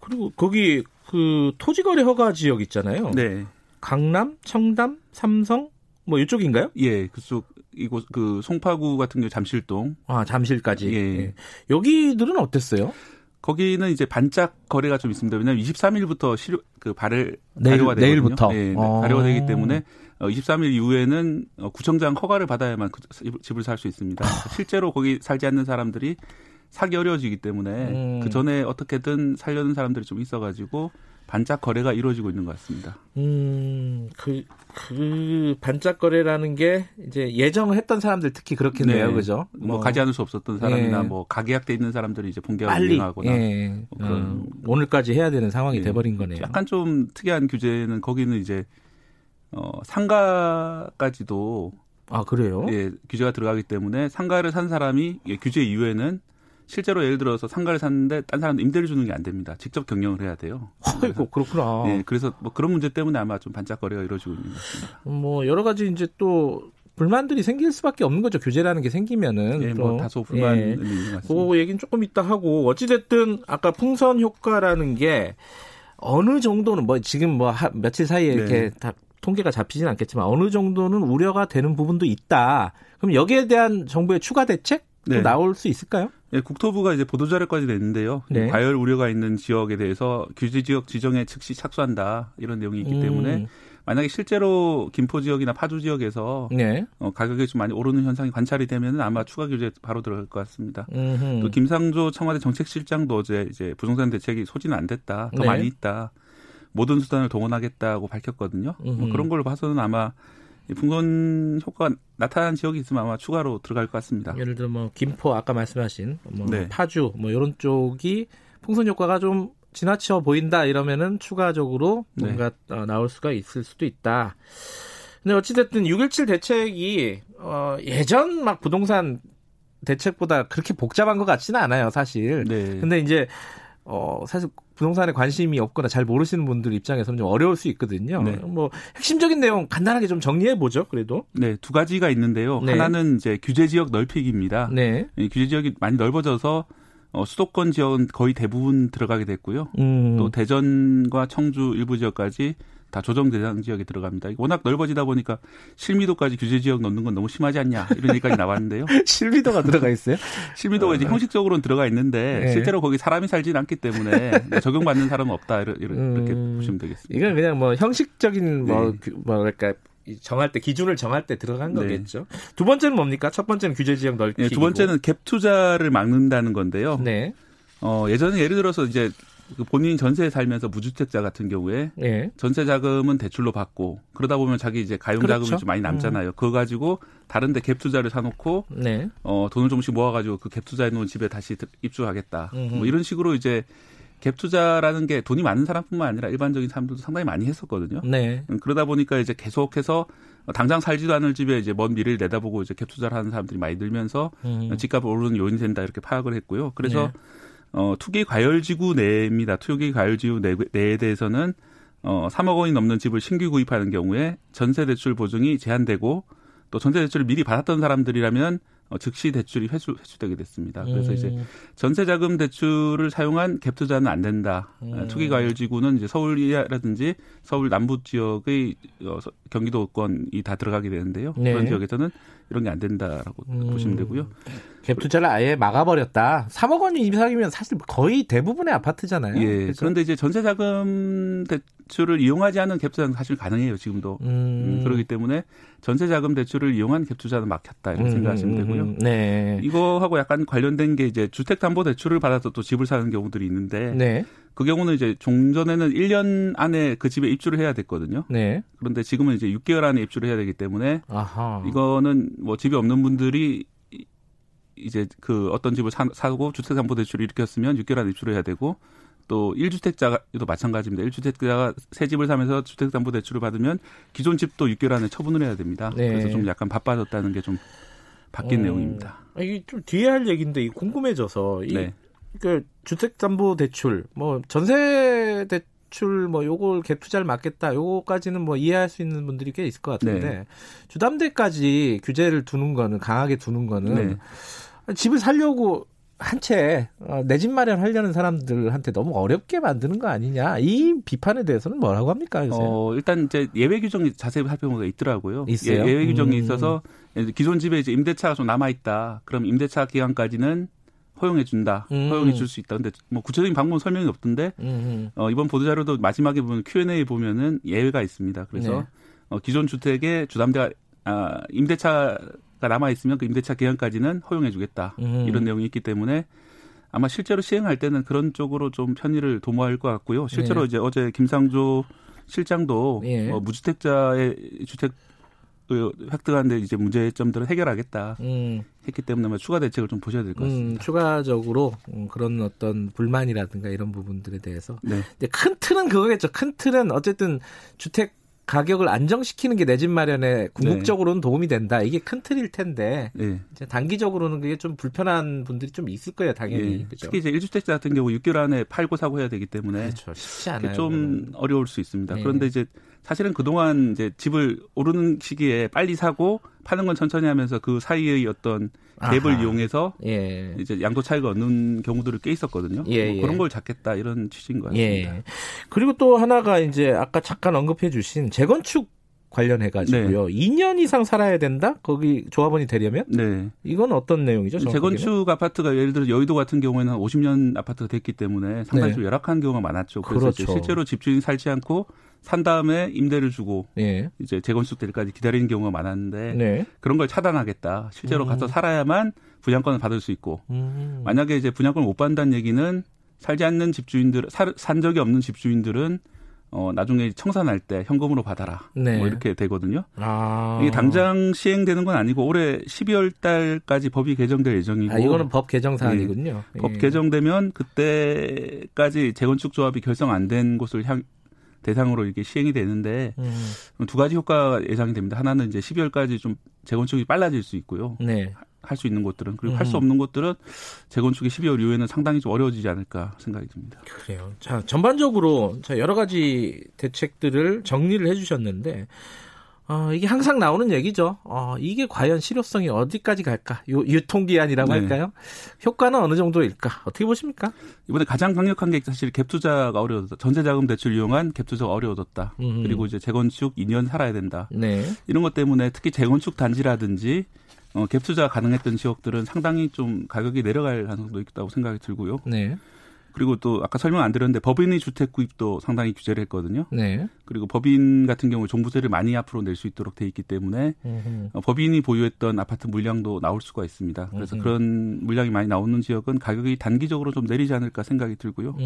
그리고 거기 그 토지거래 허가 지역 있잖아요. 네. 강남, 청담, 삼성, 뭐 이쪽인가요? 예, 그쪽 이곳 그 송파구 같은 경우 잠실동. 아 잠실까지. 예. 예. 여기들은 어땠어요? 거기는 이제 반짝 거래가 좀 있습니다. 왜냐하면 23일부터 실효 그 발을 내일, 발효가 되거든요. 내일부터 네, 네, 발효가 되기 때문에 23일 어, 이후에는 어, 구청장 허가를 받아야만 그 집을 살 수 있습니다. 실제로 거기 살지 않는 사람들이 사기 어려워지기 때문에 음. 그 전에 어떻게든 살려는 사람들이 좀 있어가지고 반짝 거래가 이루어지고 있는 것 같습니다. 음, 그, 그 반짝 거래라는 게 이제 예정을 했던 사람들 특히 그렇겠네요, 네. 그죠? 뭐, 뭐, 가지 않을 수 없었던 사람이나 네. 뭐 가계약돼 있는 사람들이 이제 본계약을 이행하거나 예. 뭐 어, 오늘까지 해야 되는 상황이 네. 돼버린 거네요. 약간 좀 특이한 규제는 거기는 이제 어, 상가까지도 아 그래요? 예, 규제가 들어가기 때문에 상가를 산 사람이 예, 규제 이후에는 실제로 예를 들어서 상가를 샀는데 딴 사람 임대를 주는 게 안 됩니다. 직접 경영을 해야 돼요. 아이고 그렇구나. 네, 그래서 뭐 그런 문제 때문에 아마 좀 반짝 거래가 이루어지고 있는 것 같습니다. 뭐 여러 가지 이제 또 불만들이 생길 수밖에 없는 거죠. 규제라는 게 생기면은. 예, 뭐 다소 불만이 예. 있는 것 같습니다. 그 얘기는 조금 이따 하고 어찌 됐든 아까 풍선 효과라는 게 어느 정도는 뭐 지금 뭐 하, 며칠 사이에 네. 이렇게 다 통계가 잡히진 않겠지만 어느 정도는 우려가 되는 부분도 있다. 그럼 여기에 대한 정부의 추가 대책 네. 나올 수 있을까요? 네, 국토부가 이제 보도자료까지 냈는데요. 네. 과열 우려가 있는 지역에 대해서 규제 지역 지정에 즉시 착수한다 이런 내용이 있기 음. 때문에 만약에 실제로 김포 지역이나 파주 지역에서 네. 어, 가격이 좀 많이 오르는 현상이 관찰이 되면 아마 추가 규제 바로 들어갈 것 같습니다. 음흠. 또 김상조 청와대 정책실장도 어제 이제 부동산 대책이 소진은 안 됐다, 더 네. 많이 있다, 모든 수단을 동원하겠다고 밝혔거든요. 뭐 그런 걸 봐서는 아마 풍선 효과가 나타난 지역이 있으면 아마 추가로 들어갈 것 같습니다. 예를 들어 뭐 김포 아까 말씀하신 뭐 네. 파주 뭐 이런 쪽이 풍선 효과가 좀 지나쳐 보인다 이러면은 추가적으로 네. 뭔가 네. 나올 수가 있을 수도 있다. 근데 어찌됐든 6.17 대책이 어 예전 막 부동산 대책보다 그렇게 복잡한 것 같지는 않아요, 사실. 네. 근데 이제 어, 사실 부동산에 관심이 없거나 잘 모르시는 분들 입장에서는 좀 어려울 수 있거든요. 네. 뭐 핵심적인 내용 간단하게 좀 정리해 보죠. 그래도. 네, 두 가지가 있는데요. 네. 하나는 이제 규제 지역 넓히기입니다. 네. 규제 지역이 많이 넓어져서 어, 수도권 지역은 거의 대부분 들어가게 됐고요. 음. 또 대전과 청주 일부 지역까지 다 조정 대상 지역에 들어갑니다. 워낙 넓어지다 보니까 실미도까지 규제 지역 넣는 건 너무 심하지 않냐 이런 얘기까지 나왔는데요. 실미도가 들어가 있어요? 실미도가 이제 어. 형식적으로는 들어가 있는데 네. 실제로 거기 사람이 살지는 않기 때문에 적용받는 사람은 없다 이렇게 음, 보시면 되겠습니다. 이건 그냥 뭐 형식적인 뭐 네. 뭐랄까 정할 때 기준을 정할 때 들어간 네. 거겠죠. 두 번째는 뭡니까? 첫 번째는 규제 지역 넓기. 네, 두 번째는 갭 투자를 막는다는 건데요. 네. 어, 예전에 예를 들어서 이제 그 본인 전세에 살면서 무주택자 같은 경우에 예. 전세 자금은 대출로 받고 그러다 보면 자기 이제 가용 자금이 그렇죠. 좀 많이 남잖아요. 음. 그거 가지고 다른데 갭 투자를 사놓고 네. 어 돈을 조금씩 모아가지고 그 갭 투자해 놓은 집에 다시 입주하겠다. 음흠. 뭐 이런 식으로 이제 갭 투자라는 게 돈이 많은 사람뿐만 아니라 일반적인 사람들도 상당히 많이 했었거든요. 네. 음, 그러다 보니까 이제 계속해서 당장 살지도 않을 집에 이제 먼 미래를 내다보고 이제 갭 투자를 하는 사람들이 많이 늘면서 음. 집값 오르는 요인이 된다 이렇게 파악을 했고요. 그래서 네. 어, 투기 과열지구 내입니다. 투기 과열지구 내, 내에 대해서는 어, 3억 원이 넘는 집을 신규 구입하는 경우에 전세 대출 보증이 제한되고 또 전세 대출을 미리 받았던 사람들이라면 어, 즉시 대출이 회수, 회수되게 됐습니다. 그래서 음. 이제 전세 자금 대출을 사용한 갭 투자는 안 된다. 음. 투기 과열 지구는 이제 서울이라든지 서울 남부 지역의 어, 경기도권이 다 들어가게 되는데요. 네. 그런 지역에서는 이런 게 안 된다라고 음. 보시면 되고요. 갭 투자를 아예 막아버렸다. 3억 원이 이상이면 사실 거의 대부분의 아파트잖아요. 예. 그래서? 그런데 이제 전세자금 대출을 이용하지 않은 갭 투자는 사실 가능해요. 지금도. 음. 음, 그렇기 때문에 전세자금 대출을 이용한 갭 투자는 막혔다 이렇게 음, 생각하시면 되고요. 음, 네. 이거하고 약간 관련된 게 이제 주택담보대출을 받아서 또 집을 사는 경우들이 있는데 네. 그 경우는 이제 종전에는 1년 안에 그 집에 입주를 해야 됐거든요. 네. 그런데 지금은 이제 6개월 안에 입주를 해야 되기 때문에 아하. 이거는 뭐 집이 없는 분들이 이제 그 어떤 집을 사, 사고 주택담보대출을 일으켰으면 6개월 안에 입주를 해야 되고 또 1주택자도 마찬가지입니다. 1주택자가 새 집을 사면서 주택담보대출을 받으면 기존 집도 6개월 안에 처분을 해야 됩니다. 네. 그래서 좀 약간 바빠졌다는 게 좀 바뀐 음, 내용입니다. 이게 좀 뒤에 할 얘기인데 궁금해져서 이 네. 그 주택담보대출, 뭐 전세 대출 뭐 요걸 갭 투자를 막겠다. 요거까지는 뭐 이해할 수 있는 분들이 꽤 있을 것 같은데 네. 주담대까지 규제를 두는 거는 강하게 두는 거는 네. 집을 살려고 한 채 내집 어, 마련하려는 사람들한테 너무 어렵게 만드는 거 아니냐 이 비판에 대해서는 뭐라고 합니까? 요새? 어, 일단 이제 예외 규정이 자세히 살펴보면 있더라고요. 있어요? 예, 외 규정이 음. 있어서 기존 집에 이제 임대차가 좀 남아 있다. 그럼 임대차 기간까지는 허용해 준다. 음. 허용해 줄 수 있다. 근데 뭐 구체적인 방법은 설명이 없던데 음. 어, 이번 보도 자료도 마지막에 보면 Q&A 보면은 예외가 있습니다. 그래서 네. 어, 기존 주택에 주담대가 아, 임대차가 남아 있으면 그 임대차 기간까지는 허용해 주겠다. 음. 이런 내용이 있기 때문에 아마 실제로 시행할 때는 그런 쪽으로 좀 편의를 도모할 것 같고요. 실제로 네. 이제 어제 김상조 실장도 예. 어, 무주택자의 주택 획득하는데 이제 문제점들을 해결하겠다 음. 했기 때문에 뭐 추가 대책을 좀 보셔야 될것 음, 같습니다. 음, 추가적으로 그런 어떤 불만이라든가 이런 부분들에 대해서. 네. 큰 틀은 그거겠죠. 큰 틀은 어쨌든 주택 가격을 안정시키는 게 내 집 마련에 궁극적으로는 네. 도움이 된다. 이게 큰 틀일 텐데 네. 이제 단기적으로는 그게 좀 불편한 분들이 좀 있을 거예요, 당연히. 네. 특히 이제 1주택자 같은 경우 6개월 안에 팔고 사고 해야 되기 때문에 그렇죠. 쉽지 않아요. 좀 그러면. 어려울 수 있습니다. 네. 그런데 이제 사실은 그동안 이제 집을 오르는 시기에 빨리 사고 파는 건 천천히 하면서 그 사이의 어떤 갭을 아하. 이용해서 예. 이제 양도 차익을 얻는 경우들을 꽤 있었거든요. 예, 뭐 예. 그런 걸 잡겠다 이런 취지인 것 같습니다. 예. 그리고 또 하나가 이제 아까 잠깐 언급해 주신 재건축 관련해 가지고요. 네. 2년 이상 살아야 된다? 거기 조합원이 되려면? 네. 이건 어떤 내용이죠? 정확하게는? 재건축 아파트가 예를 들어 여의도 같은 경우에는 한 50년 아파트가 됐기 때문에 상당히 네. 좀 열악한 경우가 많았죠. 그래서 그렇죠. 실제로 집주인 살지 않고 산 다음에 임대를 주고 네. 이제 재건축 때까지 기다리는 경우가 많았는데 네. 그런 걸 차단하겠다. 실제로 음. 가서 살아야만 분양권을 받을 수 있고 음. 만약에 이제 분양권을 못 받는다는 얘기는 살지 않는 집주인들 산 적이 없는 집주인들은 어, 나중에 청산할 때 현금으로 받아라. 네. 뭐 이렇게 되거든요. 아. 이게 당장 시행되는 건 아니고 올해 12월 달까지 법이 개정될 예정이고. 아, 이거는 법 개정 사안이군요. 네. 법 예. 개정되면 그때까지 재건축 조합이 결성 안 된 곳을 향, 대상으로 이게 시행이 되는데 음. 두 가지 효과가 예상이 됩니다. 하나는 이제 12월까지 좀 재건축이 빨라질 수 있고요. 네. 할 수 있는 곳들은 그리고 음. 할수 없는 곳들은 재건축이 12월 이후에는 상당히 좀 어려워지지 않을까 생각이 듭니다. 그래요. 자 전반적으로 자 여러 가지 대책들을 정리를 해주셨는데 어, 이게 항상 나오는 얘기죠. 어, 이게 과연 실효성이 어디까지 갈까? 요, 유통기한이라고 네. 할까요? 효과는 어느 정도일까? 어떻게 보십니까? 이번에 가장 강력한 게 사실 갭투자가 어려워졌다. 전세자금 대출 이용한 갭투자가 어려워졌다. 음. 그리고 이제 재건축 2년 살아야 된다. 네. 이런 것 때문에 특히 재건축 단지라든지 어, 갭 투자 가능했던 지역들은 상당히 좀 가격이 내려갈 가능성도 있다고 생각이 들고요. 네. 그리고 또 아까 설명 안 드렸는데 법인의 주택 구입도 상당히 규제를 했거든요. 네. 그리고 법인 같은 경우 종부세를 많이 앞으로 낼 수 있도록 돼 있기 때문에 어, 법인이 보유했던 아파트 물량도 나올 수가 있습니다. 그래서 음흠. 그런 물량이 많이 나오는 지역은 가격이 단기적으로 좀 내리지 않을까 생각이 들고요.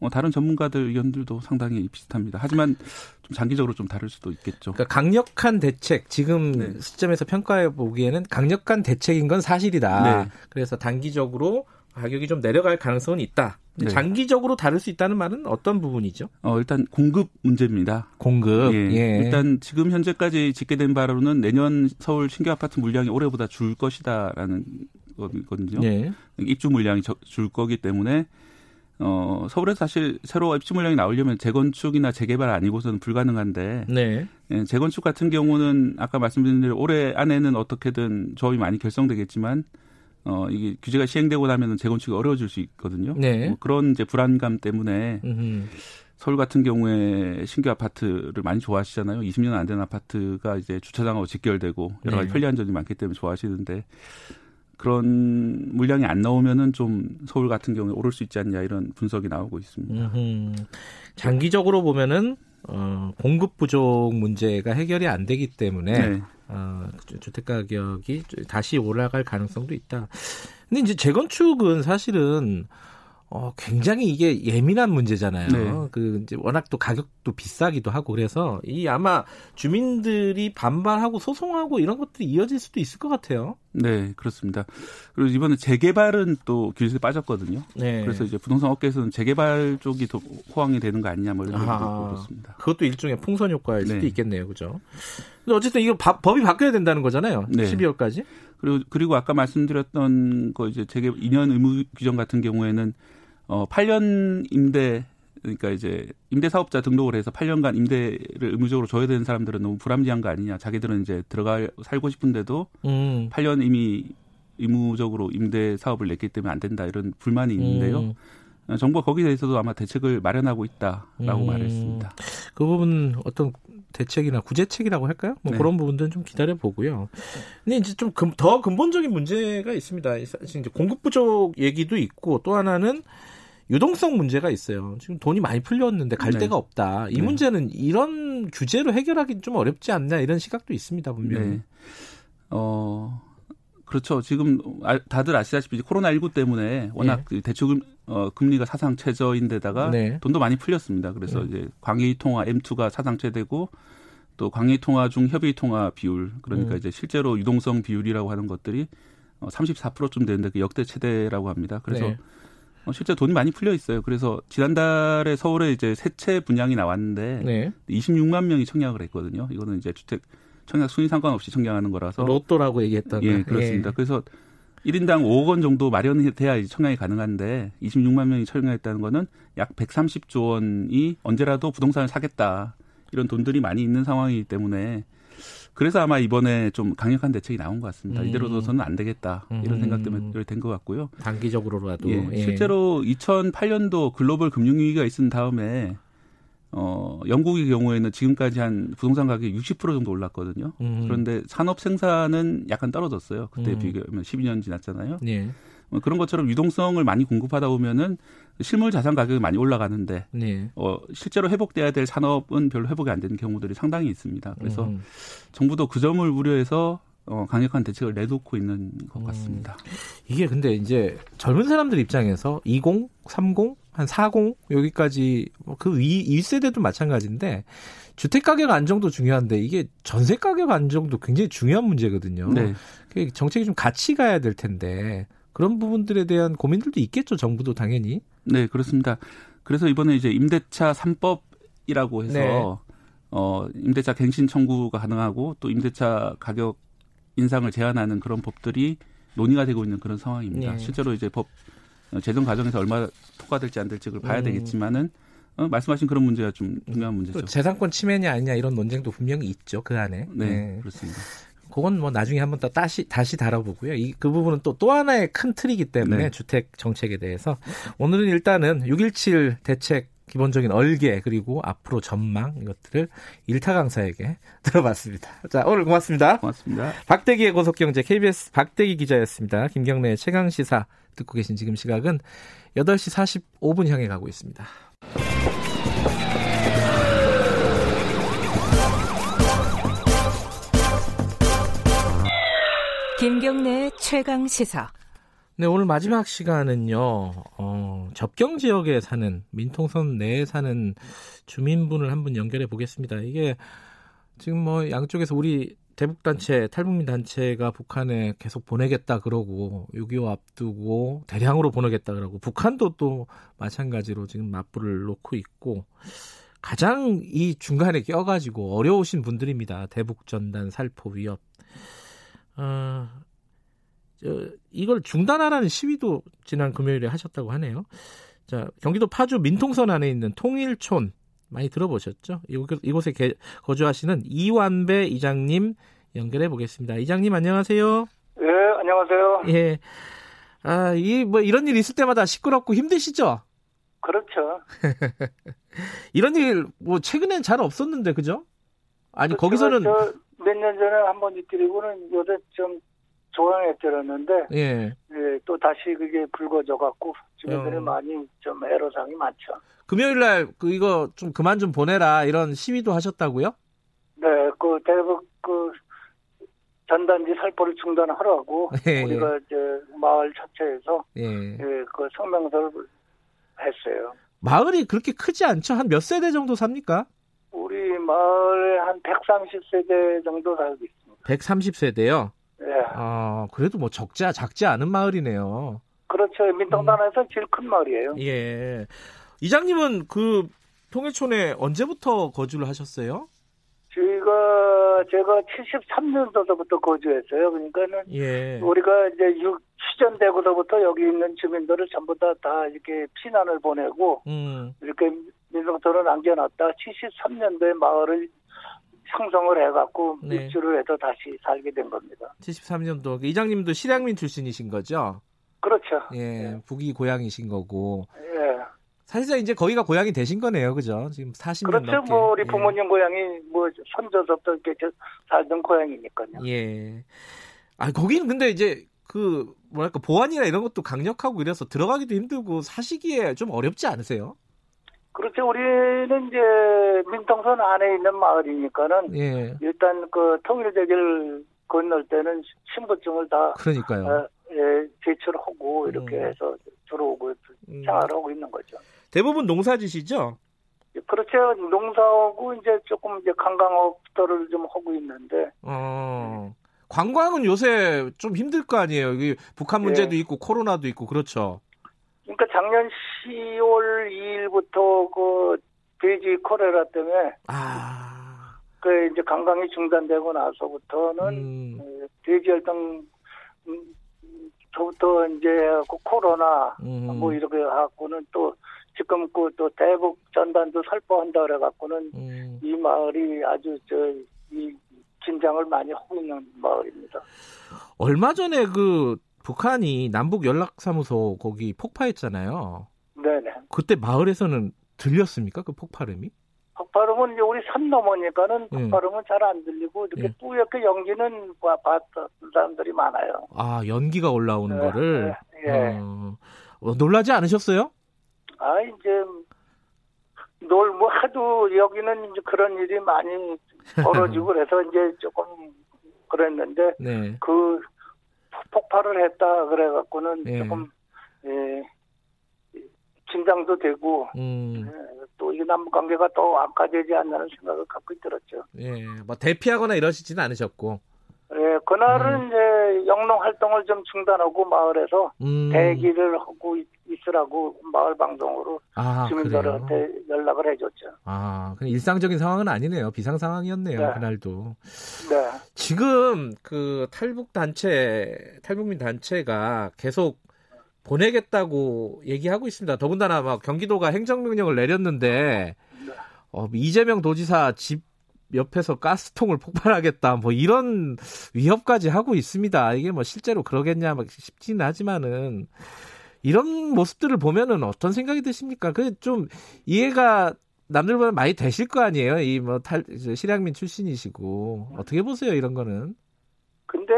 어, 다른 전문가들 의견들도 상당히 비슷합니다. 하지만 좀 장기적으로 좀 다를 수도 있겠죠. 그러니까 강력한 대책 지금 네. 시점에서 평가해 보기에는 강력한 대책인 건 사실이다. 네. 그래서 단기적으로 가격이 좀 내려갈 가능성은 있다. 네. 장기적으로 다를 수 있다는 말은 어떤 부분이죠? 어, 일단 공급 문제입니다. 공급. 예. 예. 일단 지금 현재까지 집계된 바로는 내년 서울 신규 아파트 물량이 올해보다 줄 것이다라는 거거든요. 예. 입주 물량이 줄 거기 때문에 어, 서울에서 사실 새로 입주 물량이 나오려면 재건축이나 재개발 아니고서는 불가능한데 네. 예, 재건축 같은 경우는 아까 말씀드린 대로 올해 안에는 어떻게든 조합이 많이 결성되겠지만 어, 이게 규제가 시행되고 나면은 재건축이 어려워질 수 있거든요. 네. 뭐 그런 이제 불안감 때문에 음흠. 서울 같은 경우에 신규 아파트를 많이 좋아하시잖아요. 20년 안 된 아파트가 이제 주차장하고 직결되고 여러 가지 네. 편리한 점이 많기 때문에 좋아하시는데 그런 물량이 안 나오면은 좀 서울 같은 경우에 오를 수 있지 않냐 이런 분석이 나오고 있습니다. 음흠. 장기적으로 보면은 어, 공급 부족 문제가 해결이 안 되기 때문에 네. 어, 주택 가격이 다시 올라갈 가능성도 있다. 근데 이제 재건축은 사실은 어, 굉장히 이게 예민한 문제잖아요. 네. 그 이제 워낙 또 가격도 비싸기도 하고 그래서 이 아마 주민들이 반발하고 소송하고 이런 것들이 이어질 수도 있을 것 같아요. 네, 그렇습니다. 그리고 이번에 재개발은 또 규제에 빠졌거든요. 네. 그래서 이제 부동산 업계에서는 재개발 쪽이 더 호황이 되는 거 아니냐 뭐 이런 얘기도 그렇습니다. 그것도 일종의 풍선 효과일 수도 네. 있겠네요, 그죠? 근데 어쨌든 이거 바, 법이 바뀌어야 된다는 거잖아요. 네. 12월까지. 그리고 그리고 아까 말씀드렸던 거 이제 재개 2년 의무 규정 같은 경우에는 어 8년 임대 그러니까 이제 임대 사업자 등록을 해서 8년간 임대를 의무적으로 줘야 되는 사람들은 너무 불합리한 거 아니냐. 자기들은 이제 들어가 살고 싶은데도 음. 8년 이미 의무적으로 임대 사업을 냈기 때문에 안 된다 이런 불만이 있는데요. 음. 어, 정부가 거기에 대해서도 아마 대책을 마련하고 있다라고 음. 말했습니다. 그 부분 어떤 대책이나 구제책이라고 할까요? 뭐 네. 그런 부분들은 좀 기다려 보고요. 근데 이제 좀 더 근본적인 문제가 있습니다. 이제 공급 부족 얘기도 있고 또 하나는 유동성 문제가 있어요. 지금 돈이 많이 풀렸는데 갈 네. 데가 없다. 이 네. 문제는 이런 규제로 해결하기 좀 어렵지 않냐 이런 시각도 있습니다 분명히. 네. 어 그렇죠. 지금 다들 아시다시피 코로나 19 때문에 워낙 네. 그 대출 어, 금리가 사상 최저인데다가 네. 돈도 많이 풀렸습니다. 그래서 네. 이제 광의 통화 M2가 사상 최대고 또 광의 통화 중 협의 통화 비율 그러니까 음. 이제 실제로 유동성 비율이라고 하는 것들이 어, 34%좀 되는데 그 역대 최대라고 합니다. 그래서 네. 어, 실제 돈이 많이 풀려 있어요. 그래서 지난달에 서울에 이제 세채 분양이 나왔는데 네. 26만 명이 청약을 했거든요. 이거는 이제 주택 청약 순위 상관없이 청약하는 거라서 로또라고 얘기했던 예, 그렇습니다. 예. 그래서 1인당 5억 원 정도 마련이 돼야 청약이 가능한데 26만 명이 청약했다는 거는 약 130조 원이 언제라도 부동산을 사겠다. 이런 돈들이 많이 있는 상황이기 때문에 그래서 아마 이번에 좀 강력한 대책이 나온 것 같습니다. 음. 이대로 둬서는 안 되겠다. 이런 음. 생각 때문에 된 것 같고요. 단기적으로라도. 예, 예. 실제로 2008년도 글로벌 금융위기가 있은 다음에 어, 영국의 경우에는 지금까지 한 부동산 가격이 60% 정도 올랐거든요. 음. 그런데 산업 생산은 약간 떨어졌어요. 그때 음. 비교하면 12년 지났잖아요. 네. 어, 그런 것처럼 유동성을 많이 공급하다 보면은 실물 자산 가격이 많이 올라가는데 네. 어, 실제로 회복돼야 될 산업은 별로 회복이 안 되는 경우들이 상당히 있습니다. 그래서 음. 정부도 그 점을 우려해서 어, 강력한 대책을 내놓고 있는 것 음. 같습니다. 음. 이게 근데 이제 젊은 사람들 입장에서 20, 30, 한 40, 여기까지 뭐그 위, 1세대도 마찬가지인데 주택 가격 안정도 중요한데 이게 전세 가격 안정도 굉장히 중요한 문제거든요. 네. 정책이 좀 같이 가야 될 텐데 그런 부분들에 대한 고민들도 있겠죠. 정부도 당연히. 네, 그렇습니다. 그래서 이번에 이제 임대차 3법이라고 해서 네. 어, 임대차 갱신 청구가 가능하고 또 임대차 가격 인상을 제한하는 그런 법들이 논의가 되고 있는 그런 상황입니다. 네. 실제로 이제 법 제정 과정에서 얼마 통과될지 안 될지 를 봐야 음. 되겠지만은 어, 말씀하신 그런 문제가 좀 중요한 문제죠. 재산권 침해냐 아니냐 이런 논쟁도 분명히 있죠 그 안에. 네, 네. 그렇습니다. 그건 뭐 나중에 한번 더 다시 다시 다뤄보고요. 이 그 부분은 또또 하나의 큰 틀이기 때문에 네. 주택 정책에 대해서 오늘은 일단은 6.17 대책 기본적인 얼개 그리고 앞으로 전망 이것들을 일타 강사에게 들어봤습니다. 자 오늘 고맙습니다. 고맙습니다. 박대기의 고속경제 KBS 박대기 기자였습니다. 김경래 최강 시사 듣고 계신 지금 시각은 8시 45분 향해 가고 있습니다. 김경래 최강 시사. 네, 오늘 마지막 시간은요, 어, 접경 지역에 사는, 민통선 내에 사는 주민분을 한 분 연결해 보겠습니다. 이게 지금 뭐 양쪽에서 우리 대북 단체, 탈북민 단체가 북한에 계속 보내겠다 그러고 6.25 앞두고 대량으로 보내겠다 그러고 북한도 또 마찬가지로 지금 맞불을 놓고 있고 가장 이 중간에 껴가지고 어려우신 분들입니다. 대북 전단 살포 위협. 어, 저, 이걸 중단하라는 시위도 지난 금요일에 하셨다고 하네요. 자, 경기도 파주 민통선 안에 있는 통일촌 많이 들어보셨죠? 이곳, 에 거주하시는 이완배 이장님 연결해 보겠습니다. 이장님 안녕하세요. 네, 안녕하세요. 예. 아, 이 뭐 이런 일 있을 때마다 시끄럽고 힘드시죠? 그렇죠. 이런 일 뭐 최근엔 잘 없었는데 그죠? 아니 그렇죠. 거기서는 몇 년 전에 한번 있더리고는 요새 좀 조용해 들었는데 예. 예. 또 다시 그게 불거져 갖고 주민들이 어. 많이 좀 애로사항이 많죠. 금요일 날그 이거 좀 그만 좀 보내라 이런 시위도 하셨다고요? 네, 그 대북 그 전단지 살포를 중단하라고 예, 예. 우리가 이제 마을 자체에서 예. 예, 그 성명서를 했어요. 마을이 그렇게 크지 않죠? 한 몇 세대 정도 삽니까? 우리 마을에 한 130세대 정도 살고 있습니다. 130세대요? 네. 아, 그래도 뭐 적지, 작지 않은 마을이네요. 그렇죠. 민통단에서 음. 제일 큰 마을이에요. 예. 이장님은 그 통일촌에 언제부터 거주를 하셨어요? 저희가 제가 73년도부터 거주했어요. 그러니까는 예. 우리가 이제 육 시전되고서부터 여기 있는 주민들을 전부 다다 이렇게 피난을 보내고 음. 이렇게 민속촌을 남겨놨다 73년도에 마을을 형성을 해갖고 네. 입주를 해서 다시 살게 된 겁니다. 73년도 이장님도 실향민 출신이신 거죠? 그렇죠. 예, 네. 북이 고향이신 거고. 예. 사실상 이제 거기가 고향이 되신 거네요, 그죠? 지금 40년 그렇죠. 넘게. 뭐 우리 예. 부모님 예. 고향이 뭐 손자서부터 이렇게 살던 고향이니까요. 예. 아 거기는 근데 이제 그 뭐랄까 보안이나 이런 것도 강력하고 이래서 들어가기도 힘들고 사시기에 좀 어렵지 않으세요? 그렇죠. 우리는 이제 민통선 안에 있는 마을이니까는 예. 일단 그 통일대교를 건널 때는 신분증을 다 그러니까요. 어, 예, 제출하고 이렇게 음. 해서 들어오고 음. 생활하고 있는 거죠. 대부분 농사지시죠? 그렇죠. 농사하고 이제 조금 이제 관광업들을 좀 하고 있는데. 어. 관광은 요새 좀 힘들 거 아니에요. 북한 문제도 예. 있고 코로나도 있고 그렇죠. 그러니까 작년 10월 2일부터 그 돼지 코레라 때문에 아. 그 이제 관광이 중단되고 나서부터는 음. 그 돼지 혈당 저부터 이제 그 코로나 음. 뭐 이렇게 갖고는 또 지금 그 또 대북 전단도 살포한다 그래 갖고는 음. 이 마을이 아주 저 이 긴장을 많이 하고 있는 마을입니다. 얼마 전에 그 북한이 남북 연락사무소 거기 폭파했잖아요. 네네. 그때 마을에서는 들렸습니까? 그 폭발음이? 폭발음은 이제 우리 산 넘으니까는 예. 폭발음은 잘 안 들리고 이렇게 예. 뿌옇게 연기는 봤던 사람들이 많아요. 아 연기가 올라오는 네, 거를. 네, 예. 어, 어, 놀라지 않으셨어요? 아 이제 놀뭐 하도 여기는 이제 그런 일이 많이 벌어지고 그래서 이제 조금 그랬는데 네. 그 폭발을 했다 그래갖고는 예. 조금 예, 긴장도 되고 음. 예, 또 이게 남북 관계가 더 악화되지 않나는 생각을 갖고 있더랬죠. 예, 뭐 대피하거나 이러시지는 않으셨고. 예, 그날은 음. 이제 영농 활동을 좀 중단하고 마을에서 음. 대기를 하고 있, 으라고 마을 방송으로 아, 주민들한테 그래요? 연락을 해줬죠. 아, 그냥 일상적인 상황은 아니네요. 비상 상황이었네요. 네. 그날도. 네. 지금 그 탈북 단체, 탈북민 단체가 계속 보내겠다고 얘기하고 있습니다. 더군다나 막 경기도가 행정명령을 내렸는데 네. 어, 이재명 도지사 집 옆에서 가스통을 폭발하겠다 뭐 이런 위협까지 하고 있습니다. 이게 뭐 실제로 그러겠냐 막 싶지는 하지만은 이런 모습들을 보면은 어떤 생각이 드십니까? 그 좀 이해가 남들보다 많이 되실 거 아니에요? 이뭐탈 실향민 출신이시고 어떻게 보세요 이런 거는? 근데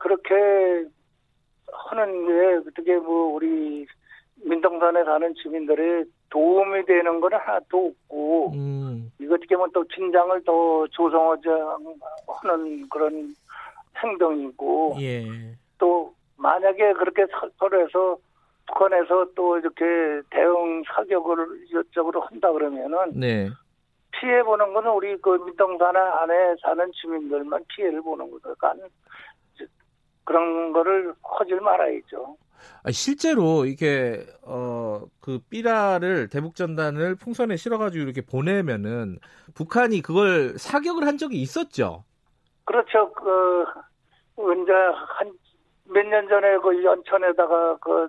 그렇게 하는 게 어떻게 뭐 우리 민동산에 사는 주민들의 도움이 되는 건 하나도 없고 음. 이거 어떻게 보면 또 긴장을 더 조성하는 그런 행동이고 예. 또 만약에 그렇게 서로해서 북한에서 또 이렇게 대응 사격을 이쪽으로 한다 그러면은 네. 피해 보는 거는 우리 그 민동산 안에 사는 주민들만 피해를 보는 거니까 그런 거를 하질 말아야죠. 실제로 이게 어그 삐라를 대북 전단을 풍선에 실어가지고 이렇게 보내면은 북한이 그걸 사격을 한 적이 있었죠. 그렇죠. 그 언제 한 몇 년 전에 그 연천에다가 그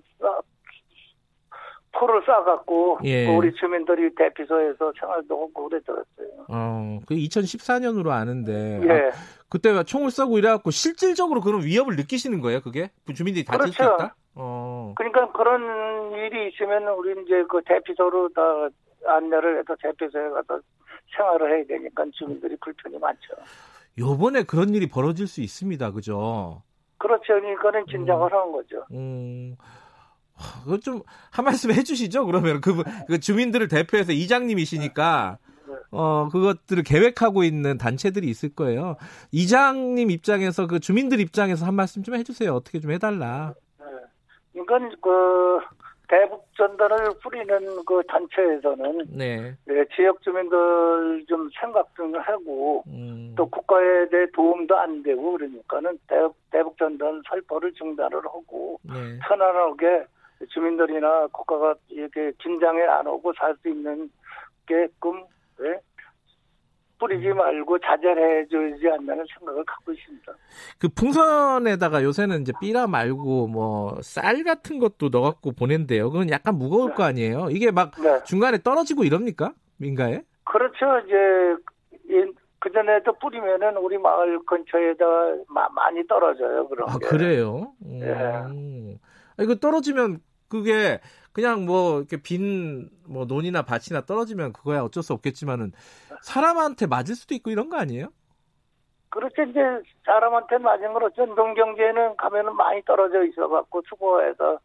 포를 쏴갖고 예. 그 우리 주민들이 대피소에서 생활도 하고 그랬더랬어요. 어, 그 2014년으로 아는데 예. 아, 그때 총을 쏘고 이래갖고 실질적으로 그런 위협을 느끼시는 거예요, 그게? 그 주민들이 다칠 그렇죠. 수 있다? 어. 그러니까 그런 일이 있으면 우리 이제 그 대피소로 다 안내를 해서 대피소에 가서 생활을 해야 되니까 주민들이 불편이 많죠. 요번에 그런 일이 벌어질 수 있습니다, 그죠? 그렇죠. 그러니까는 긴장을 음. 하는 거죠. 음. 그거 좀 한 말씀 해주시죠. 그러면 그, 그 주민들을 대표해서 이장님이시니까 어 그것들을 계획하고 있는 단체들이 있을 거예요. 이장님 입장에서 그 주민들 입장에서 한 말씀 좀 해주세요. 어떻게 좀 해달라. 네. 이건 그 대북 전단을 뿌리는 그 단체에서는 네. 네 지역 주민들 좀 생각 좀 하고 음. 또 국가에 대해 도움도 안 되고 그러니까는 대북, 대북 전단 살포를 중단을 하고 네. 편안하게 주민들이나 국가가 이렇게 긴장에 안 오고 살 수 있는 게끔 네? 뿌리지 말고 자제해 주지 않는 생각을 갖고 있습니다. 그 풍선에다가 요새는 이제 삐라 말고 뭐 쌀 같은 것도 넣어갖고 보낸대요. 그건 약간 무거울 네. 거 아니에요. 이게 막 네. 중간에 떨어지고 이럽니까? 민가에? 그렇죠. 이제 그 전에도 뿌리면은 우리 마을 근처에다 많이 떨어져요. 그런 아 게. 그래요? 예. 이거 떨어지면 그게 그냥 뭐 이렇게 빈 뭐 논이나 밭이나 떨어지면 그거야 어쩔 수 없겠지만은 사람한테 맞을 수도 있고 이런 거 아니에요? 그렇죠. 이제 사람한테 맞은 그렇죠. 농경지에는 가면은 많이 떨어져 있어 갖고 수거해서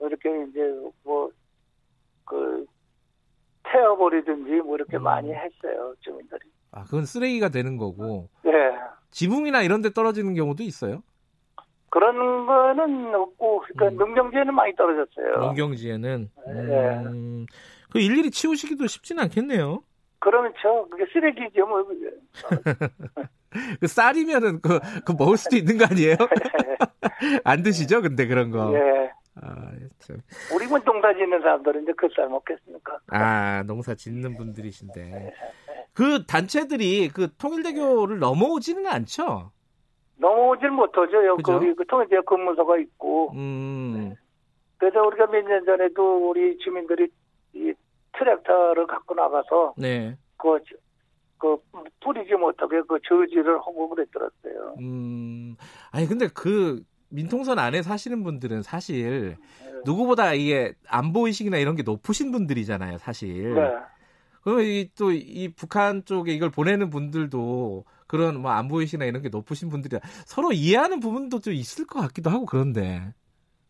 이렇게 이제 뭐그 태워버리든지 뭐 이렇게 음. 많이 했어요 주민들이. 아 그건 쓰레기가 되는 거고. 네. 지붕이나 이런 데 떨어지는 경우도 있어요? 그런 거는 없고, 그러니까 음. 농경지에는 많이 떨어졌어요. 농경지에는. 네. 음, 그 일일이 치우시기도 쉽지는 않겠네요. 그렇죠. 그게 쓰레기죠, 뭐. 그 쌀이면은 그, 그 먹을 수도 있는 거 아니에요? 안 드시죠? 근데 그런 거. 예. 아, 참. 우리 뭐 농사 짓는 사람들은 이제 그 쌀 먹겠습니까? 아, 농사 짓는 분들이신데. 그 단체들이 그 통일대교를 넘어오지는 않죠? 넘어오질 못하죠. 여기 그 통일대 근무소가 있고. 음. 네. 그래서 우리가 몇 년 전에도 우리 주민들이 이 트랙터를 갖고 나가서 네. 그, 그 뿌리지 못하게 그 저지를 하고 그랬더랬어요. 음. 아니 근데 그 민통선 안에 사시는 분들은 사실 네. 누구보다 이게 안보 의식이나 이런 게 높으신 분들이잖아요, 사실. 네. 그러면 이 또이 이 북한 쪽에 이걸 보내는 분들도 그런 뭐 안보 의식이나 이런 게 높으신 분들이 서로 이해하는 부분도 좀 있을 것 같기도 하고 그런데.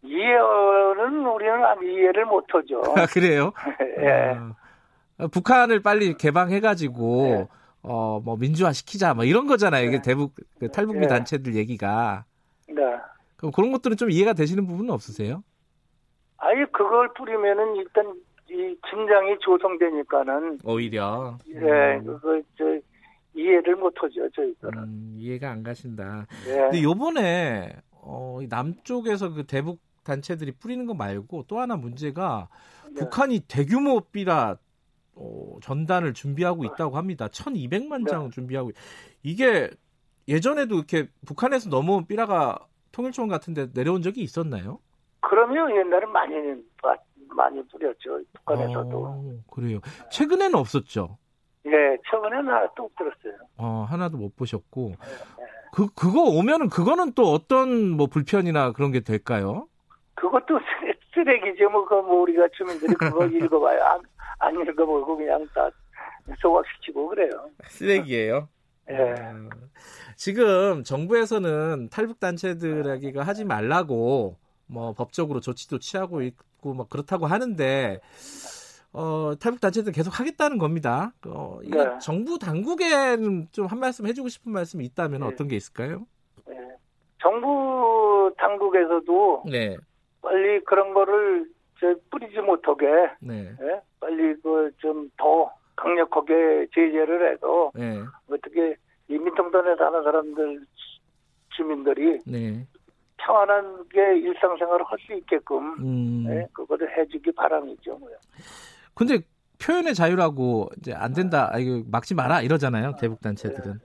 이해는 우리는 이해를 못하죠. 아, 그래요? 예. 어, 북한을 빨리 개방해가지고 네. 어뭐 민주화 시키자 뭐 이런 거잖아요. 이게 네. 대북 그 탈북민 네. 단체들 얘기가. 네. 그럼 그런 것들은 좀 이해가 되시는 부분은 없으세요? 아니 그걸 뿌리면은 일단 이 긴장이 조성되니까는 오히려 예 음. 그걸 저 이해를 못하죠 저희들은 음, 이해가 안 가신다. 예. 근데 요번에 어, 남쪽에서 그 대북 단체들이 뿌리는 거 말고 또 하나 문제가 네. 북한이 대규모 삐라 어, 전단을 준비하고 있다고 합니다. 1,200만 장 네. 준비하고 이게 예전에도 이렇게 북한에서 넘어온 삐라가 통일청 같은데 내려온 적이 있었나요? 그럼요. 옛날에 많이 많이 뿌렸죠. 북한에서도. 어, 그래요. 최근에는 없었죠. 네, 최근에는 하나도 못 들었어요. 어, 하나도 못 보셨고. 네. 그, 그거 오면은 그거는 또 어떤 뭐 불편이나 그런 게 될까요? 그것도 쓰레기죠. 뭐, 그, 뭐, 우리가 주민들이 그거 읽어봐요. 안, 안 읽어보고 그냥 다 소각시키고 그래요. 쓰레기예요 예. 네. 지금 정부에서는 탈북단체들에게가 하지 말라고 뭐 법적으로 조치도 취하고 있고 뭐 그렇다고 하는데 어, 탈북 단체들은 계속 하겠다는 겁니다. 어, 이거 네. 정부 당국에는 좀 한 말씀 해주고 싶은 말씀이 있다면 네. 어떤 게 있을까요? 네. 정부 당국에서도 네. 빨리 그런 거를 뿌리지 못하게 네. 네? 빨리 그 좀 더 강력하게 제재를 해서 네. 어떻게 이 민통단에 사는 사람들 주민들이 네. 평안하게 일상생활을 할 수 있게끔 음. 네, 그거를 해주기 바람이죠. 근데 표현의 자유라고 이제 안 된다, 아, 이거 막지 마라 이러잖아요. 대북 단체들은.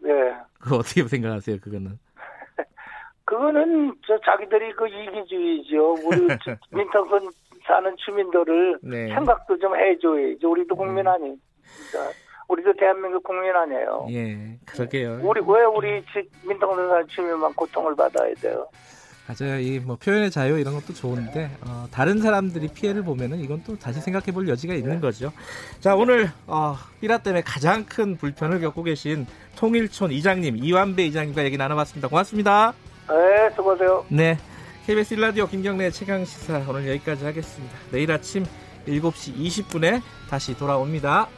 네. 네. 그거 어떻게 생각하세요? 그거는? 그거는 저 자기들이 그 이기주의죠. 우리 민통선 사는 주민들을 네. 생각도 좀 해줘야죠. 우리도 국민 음. 아니. 진짜. 우리도 대한민국 국민 아니에요. 예, 그러게요. 우리 왜 우리 민통선 사는 주민만 고통을 받아야 돼요? 맞아요. 이 뭐 표현의 자유 이런 것도 좋은데 어, 다른 사람들이 피해를 보면은 이건 또 다시 생각해 볼 여지가 있는 거죠. 자 오늘 어, 삐라 때문에 가장 큰 불편을 겪고 계신 통일촌 이장님 이완배 이장님과 얘기 나눠봤습니다. 고맙습니다. 네, 수고하세요. 네. KBS 1라디오 김경래 최강 시사 오늘 여기까지 하겠습니다. 내일 아침 7시 20분에 다시 돌아옵니다.